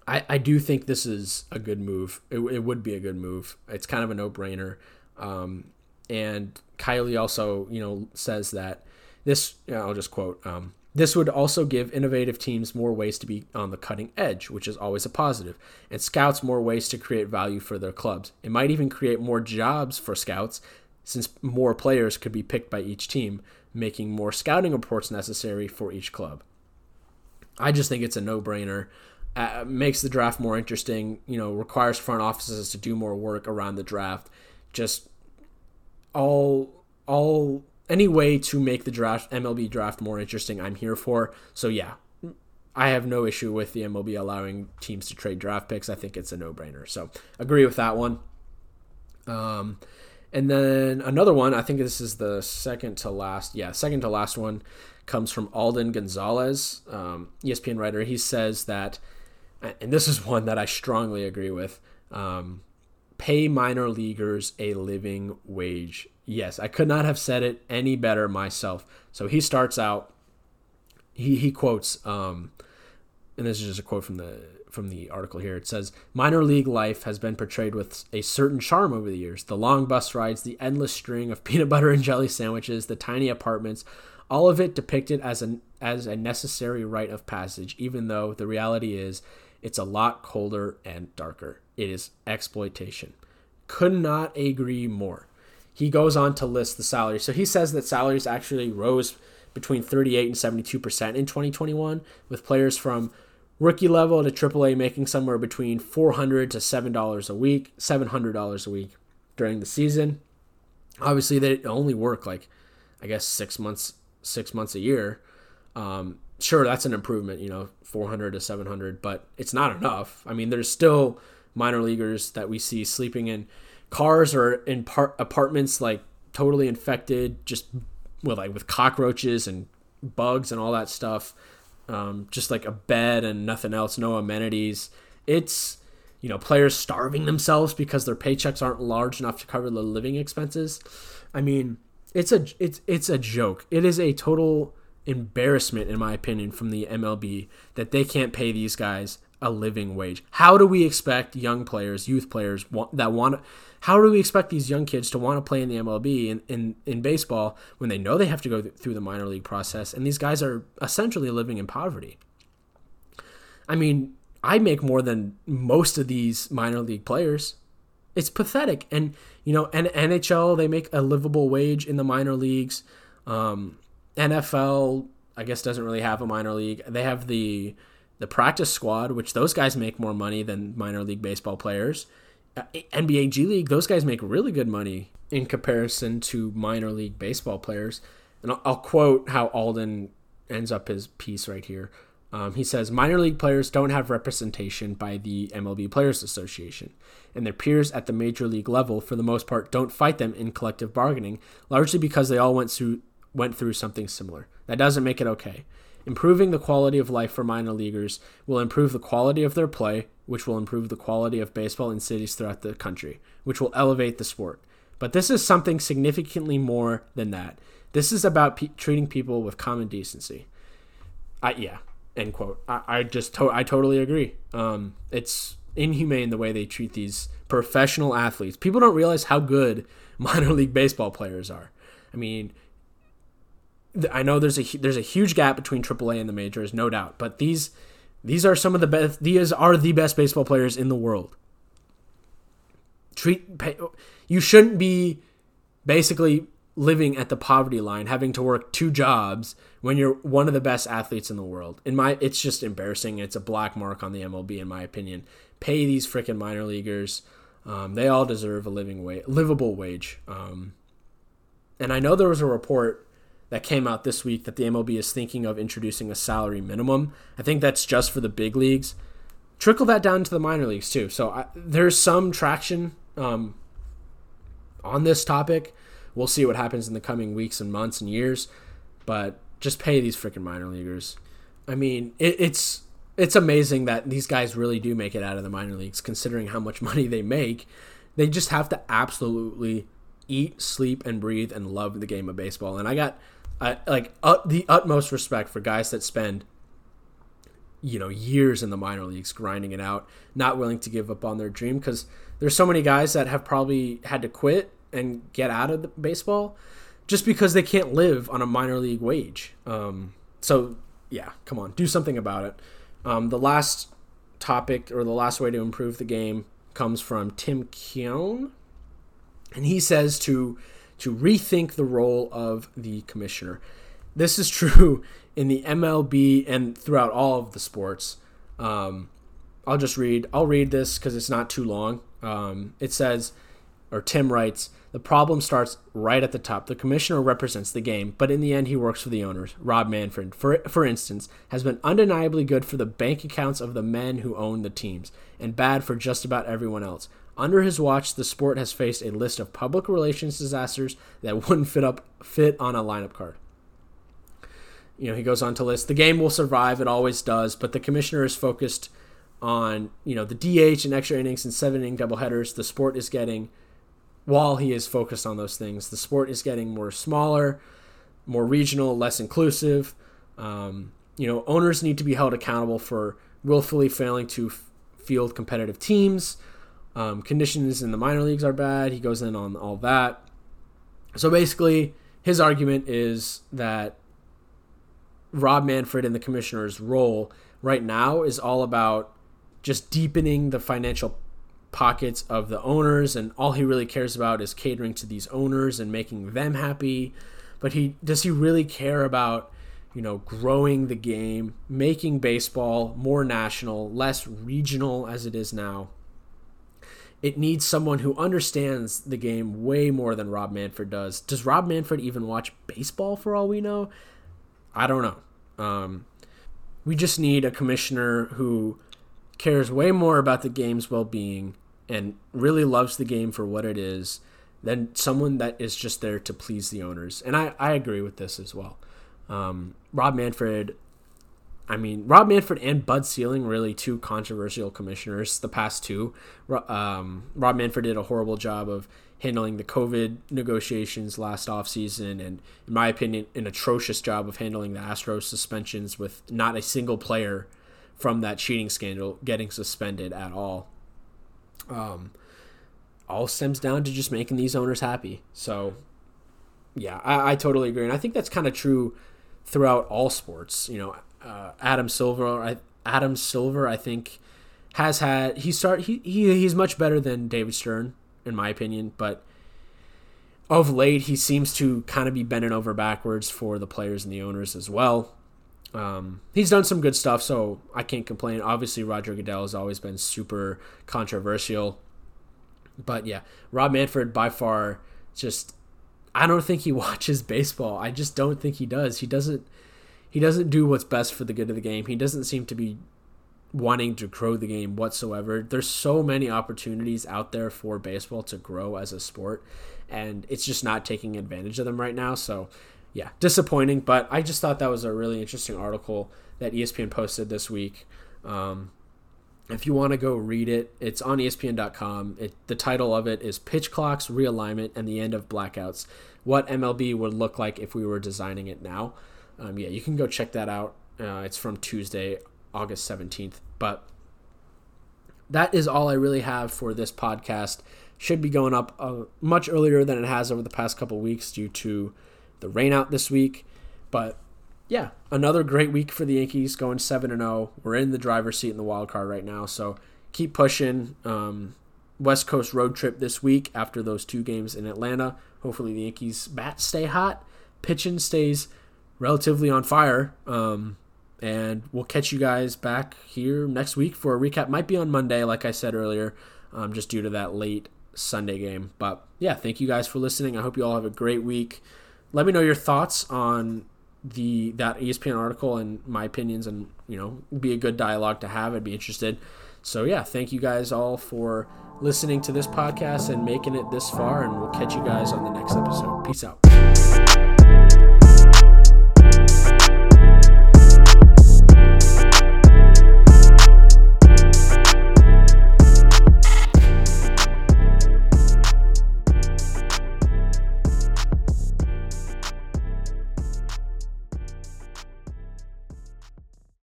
I, I do think this is a good move. It, it would be a good move. It's kind of a no brainer. Um, and Kiley also, you know, says that this, I'll just quote, um, this would also give innovative teams more ways to be on the cutting edge, which is always a positive, and scouts more ways to create value for their clubs. It might even create more jobs for scouts since more players could be picked by each team, making more scouting reports necessary for each club. I just think it's a no brainer uh, makes the draft more interesting. You know, requires front offices to do more work around the draft. Just all all any way to make the draft MLB draft more interesting, I'm here for. So yeah, I have no issue with the MLB allowing teams to trade draft picks. I think it's a no brainer. So agree with that one. Um, and then another one, I think this is the second to last. Yeah, second to last one comes from Alden Gonzalez, um, ESPN writer. He says that and this is one that I strongly agree with. Um, pay minor leaguers a living wage. Yes, I could not have said it any better myself. So he starts out. He he quotes, um, and this is just a quote from the from the article here. It says, "Minor league life has been portrayed with a certain charm over the years. The long bus rides, the endless string of peanut butter and jelly sandwiches, the tiny apartments." All of it depicted as an as a necessary rite of passage, even though the reality is it's a lot colder and darker. It is exploitation. Could not agree more. He goes on to list the salaries. So he says that salaries actually rose between 38 and 72% in 2021, with players from rookie level to AAA making somewhere between 400 to $7 a week, $700 a week during the season. Obviously, they only work like, I guess, six months, six months a year. Um, sure that's an improvement you know 400 to 700 but it's not enough i mean there's still minor leaguers that we see sleeping in cars or in par- apartments like totally infected just with like with cockroaches and bugs and all that stuff, um, just like a bed and nothing else, no amenities. It's you know players starving themselves because their paychecks aren't large enough to cover the living expenses. I mean, it's a it's it's a joke. It is a total embarrassment in my opinion from the MLB that they can't pay these guys a living wage. How do we expect young players, youth players want, that want how do we expect these young kids to want to play in the MLB in, in, in baseball when they know they have to go through the minor league process and these guys are essentially living in poverty? I mean, I make more than most of these minor league players. It's pathetic. And, you know, and NHL, they make a livable wage in the minor leagues. Um, NFL, I guess, doesn't really have a minor league. They have the the practice squad, which those guys make more money than minor league baseball players. Uh, NBA G League, those guys make really good money in comparison to minor league baseball players. And I'll, I'll quote how Alden ends up his piece right here. Um, he says minor league players don't have representation by the MLB Players Association, and their peers at the major league level, for the most part, don't fight them in collective bargaining, largely because they all went through went through something similar. That doesn't make it okay. Improving the quality of life for minor leaguers will improve the quality of their play, which will improve the quality of baseball in cities throughout the country, which will elevate the sport. But this is something significantly more than that. This is about pe- treating people with common decency. I, yeah, end quote. I, I just to- I totally agree. Um, it's inhumane the way they treat these professional athletes. People don't realize how good minor league baseball players are. I mean, I know there's a there's a huge gap between AAA and the majors, no doubt. But these these are some of the best. These are the best baseball players in the world. Treat pay, you shouldn't be basically living at the poverty line, having to work two jobs when you're one of the best athletes in the world. In my, it's just embarrassing. It's a black mark on the MLB, in my opinion. Pay these freaking minor leaguers. Um, they all deserve a living wage, livable wage. Um, and I know there was a report that came out this week that the MLB is thinking of introducing a salary minimum. I think that's just for the big leagues. Trickle that down to the minor leagues too. So I, there's some traction um, on this topic. We'll see what happens in the coming weeks and months and years, but just pay these freaking minor leaguers. I mean, it, it's it's amazing that these guys really do make it out of the minor leagues, considering how much money they make. They just have to absolutely eat, sleep, and breathe and love the game of baseball. And I got Like uh, the utmost respect for guys that spend you know years in the minor leagues grinding it out not willing to give up on their dream because there's so many guys that have probably had to quit and get out of baseball just because they can't live on a minor league wage. Um, so yeah come on do something about it. Um, the last topic or the last way to improve the game comes from tim keown and he says to to rethink the role of the commissioner. This is true in the MLB and throughout all of the sports. Um, I'll just read. I'll read this because it's not too long. Um, it says, or Tim writes, the problem starts right at the top. The commissioner represents the game, but in the end, he works for the owners. Rob Manfred, for, for instance, has been undeniably good for the bank accounts of the men who own the teams, and bad for just about everyone else. Under his watch, the sport has faced a list of public relations disasters that wouldn't fit up fit on a lineup card. You know, he goes on to list the game will survive, it always does, but the commissioner is focused on, you know, the DH and extra innings and seven inning doubleheaders. The sport is getting while he is focused on those things, the sport is getting more smaller, more regional, less inclusive. Um, you know, owners need to be held accountable for willfully failing to f- field competitive teams. Um, conditions in the minor leagues are bad. He goes in on all that. So basically, his argument is that Rob Manfred and the commissioner's role right now is all about just deepening the financial pockets of the owners and all he really cares about is catering to these owners and making them happy but he does he really care about you know growing the game making baseball more national less regional as it is now it needs someone who understands the game way more than Rob Manfred does. Does Rob Manfred even watch baseball for all we know? I don't know. Um, we just need a commissioner who cares way more about the game's well being and really loves the game for what it is than someone that is just there to please the owners. And I, I agree with this as well. Um, Rob Manfred, I mean, Rob Manfred and Bud Selig, really two controversial commissioners, the past two. Um, Rob Manfred did a horrible job of handling the COVID negotiations last offseason, and in my opinion, an atrocious job of handling the Astros suspensions with not a single player from that cheating scandal getting suspended at all. Um, all stems down to just making these owners happy. So, yeah, I, I totally agree, and I think that's kind of true throughout all sports. You know, uh, Adam Silver, I, Adam Silver, I think has had he start he, he he's much better than David Stern in my opinion, but of late he seems to kind of be bending over backwards for the players and the owners as well. Um, he's done some good stuff, so I can't complain. Obviously, Roger Goodell has always been super controversial, but yeah, Rob Manfred by far just I don't think he watches baseball. I just don't think he does. He doesn't he doesn't do what's best for the good of the game. He doesn't seem to be wanting to grow the game whatsoever. There's so many opportunities out there for baseball to grow as a sport, and it's just not taking advantage of them right now. So, yeah, disappointing. But I just thought that was a really interesting article that ESPN posted this week. Um, if you want to go read it, it's on ESPN.com. It, the title of it is Pitch Clocks, Realignment, and the End of Blackouts. What MLB would look like if we were designing it now. Um, yeah, you can go check that out. Uh, it's from Tuesday, August 17th. But that is all I really have for this podcast. Should be going up uh, much earlier than it has over the past couple weeks due to the rain out this week. But yeah, another great week for the Yankees going 7 and 0. We're in the driver's seat in the wild card right now. So keep pushing. Um, West Coast road trip this week after those two games in Atlanta. Hopefully the Yankees bats stay hot, pitching stays relatively on fire. Um, and we'll catch you guys back here next week for a recap. Might be on Monday, like I said earlier, um, just due to that late Sunday game. But yeah, thank you guys for listening. I hope you all have a great week. Let me know your thoughts on the that ESPN article and my opinions, and you know, be a good dialogue to have. I'd be interested. So yeah, thank you guys all for listening to this podcast and making it this far, and we'll catch you guys on the next episode. Peace out.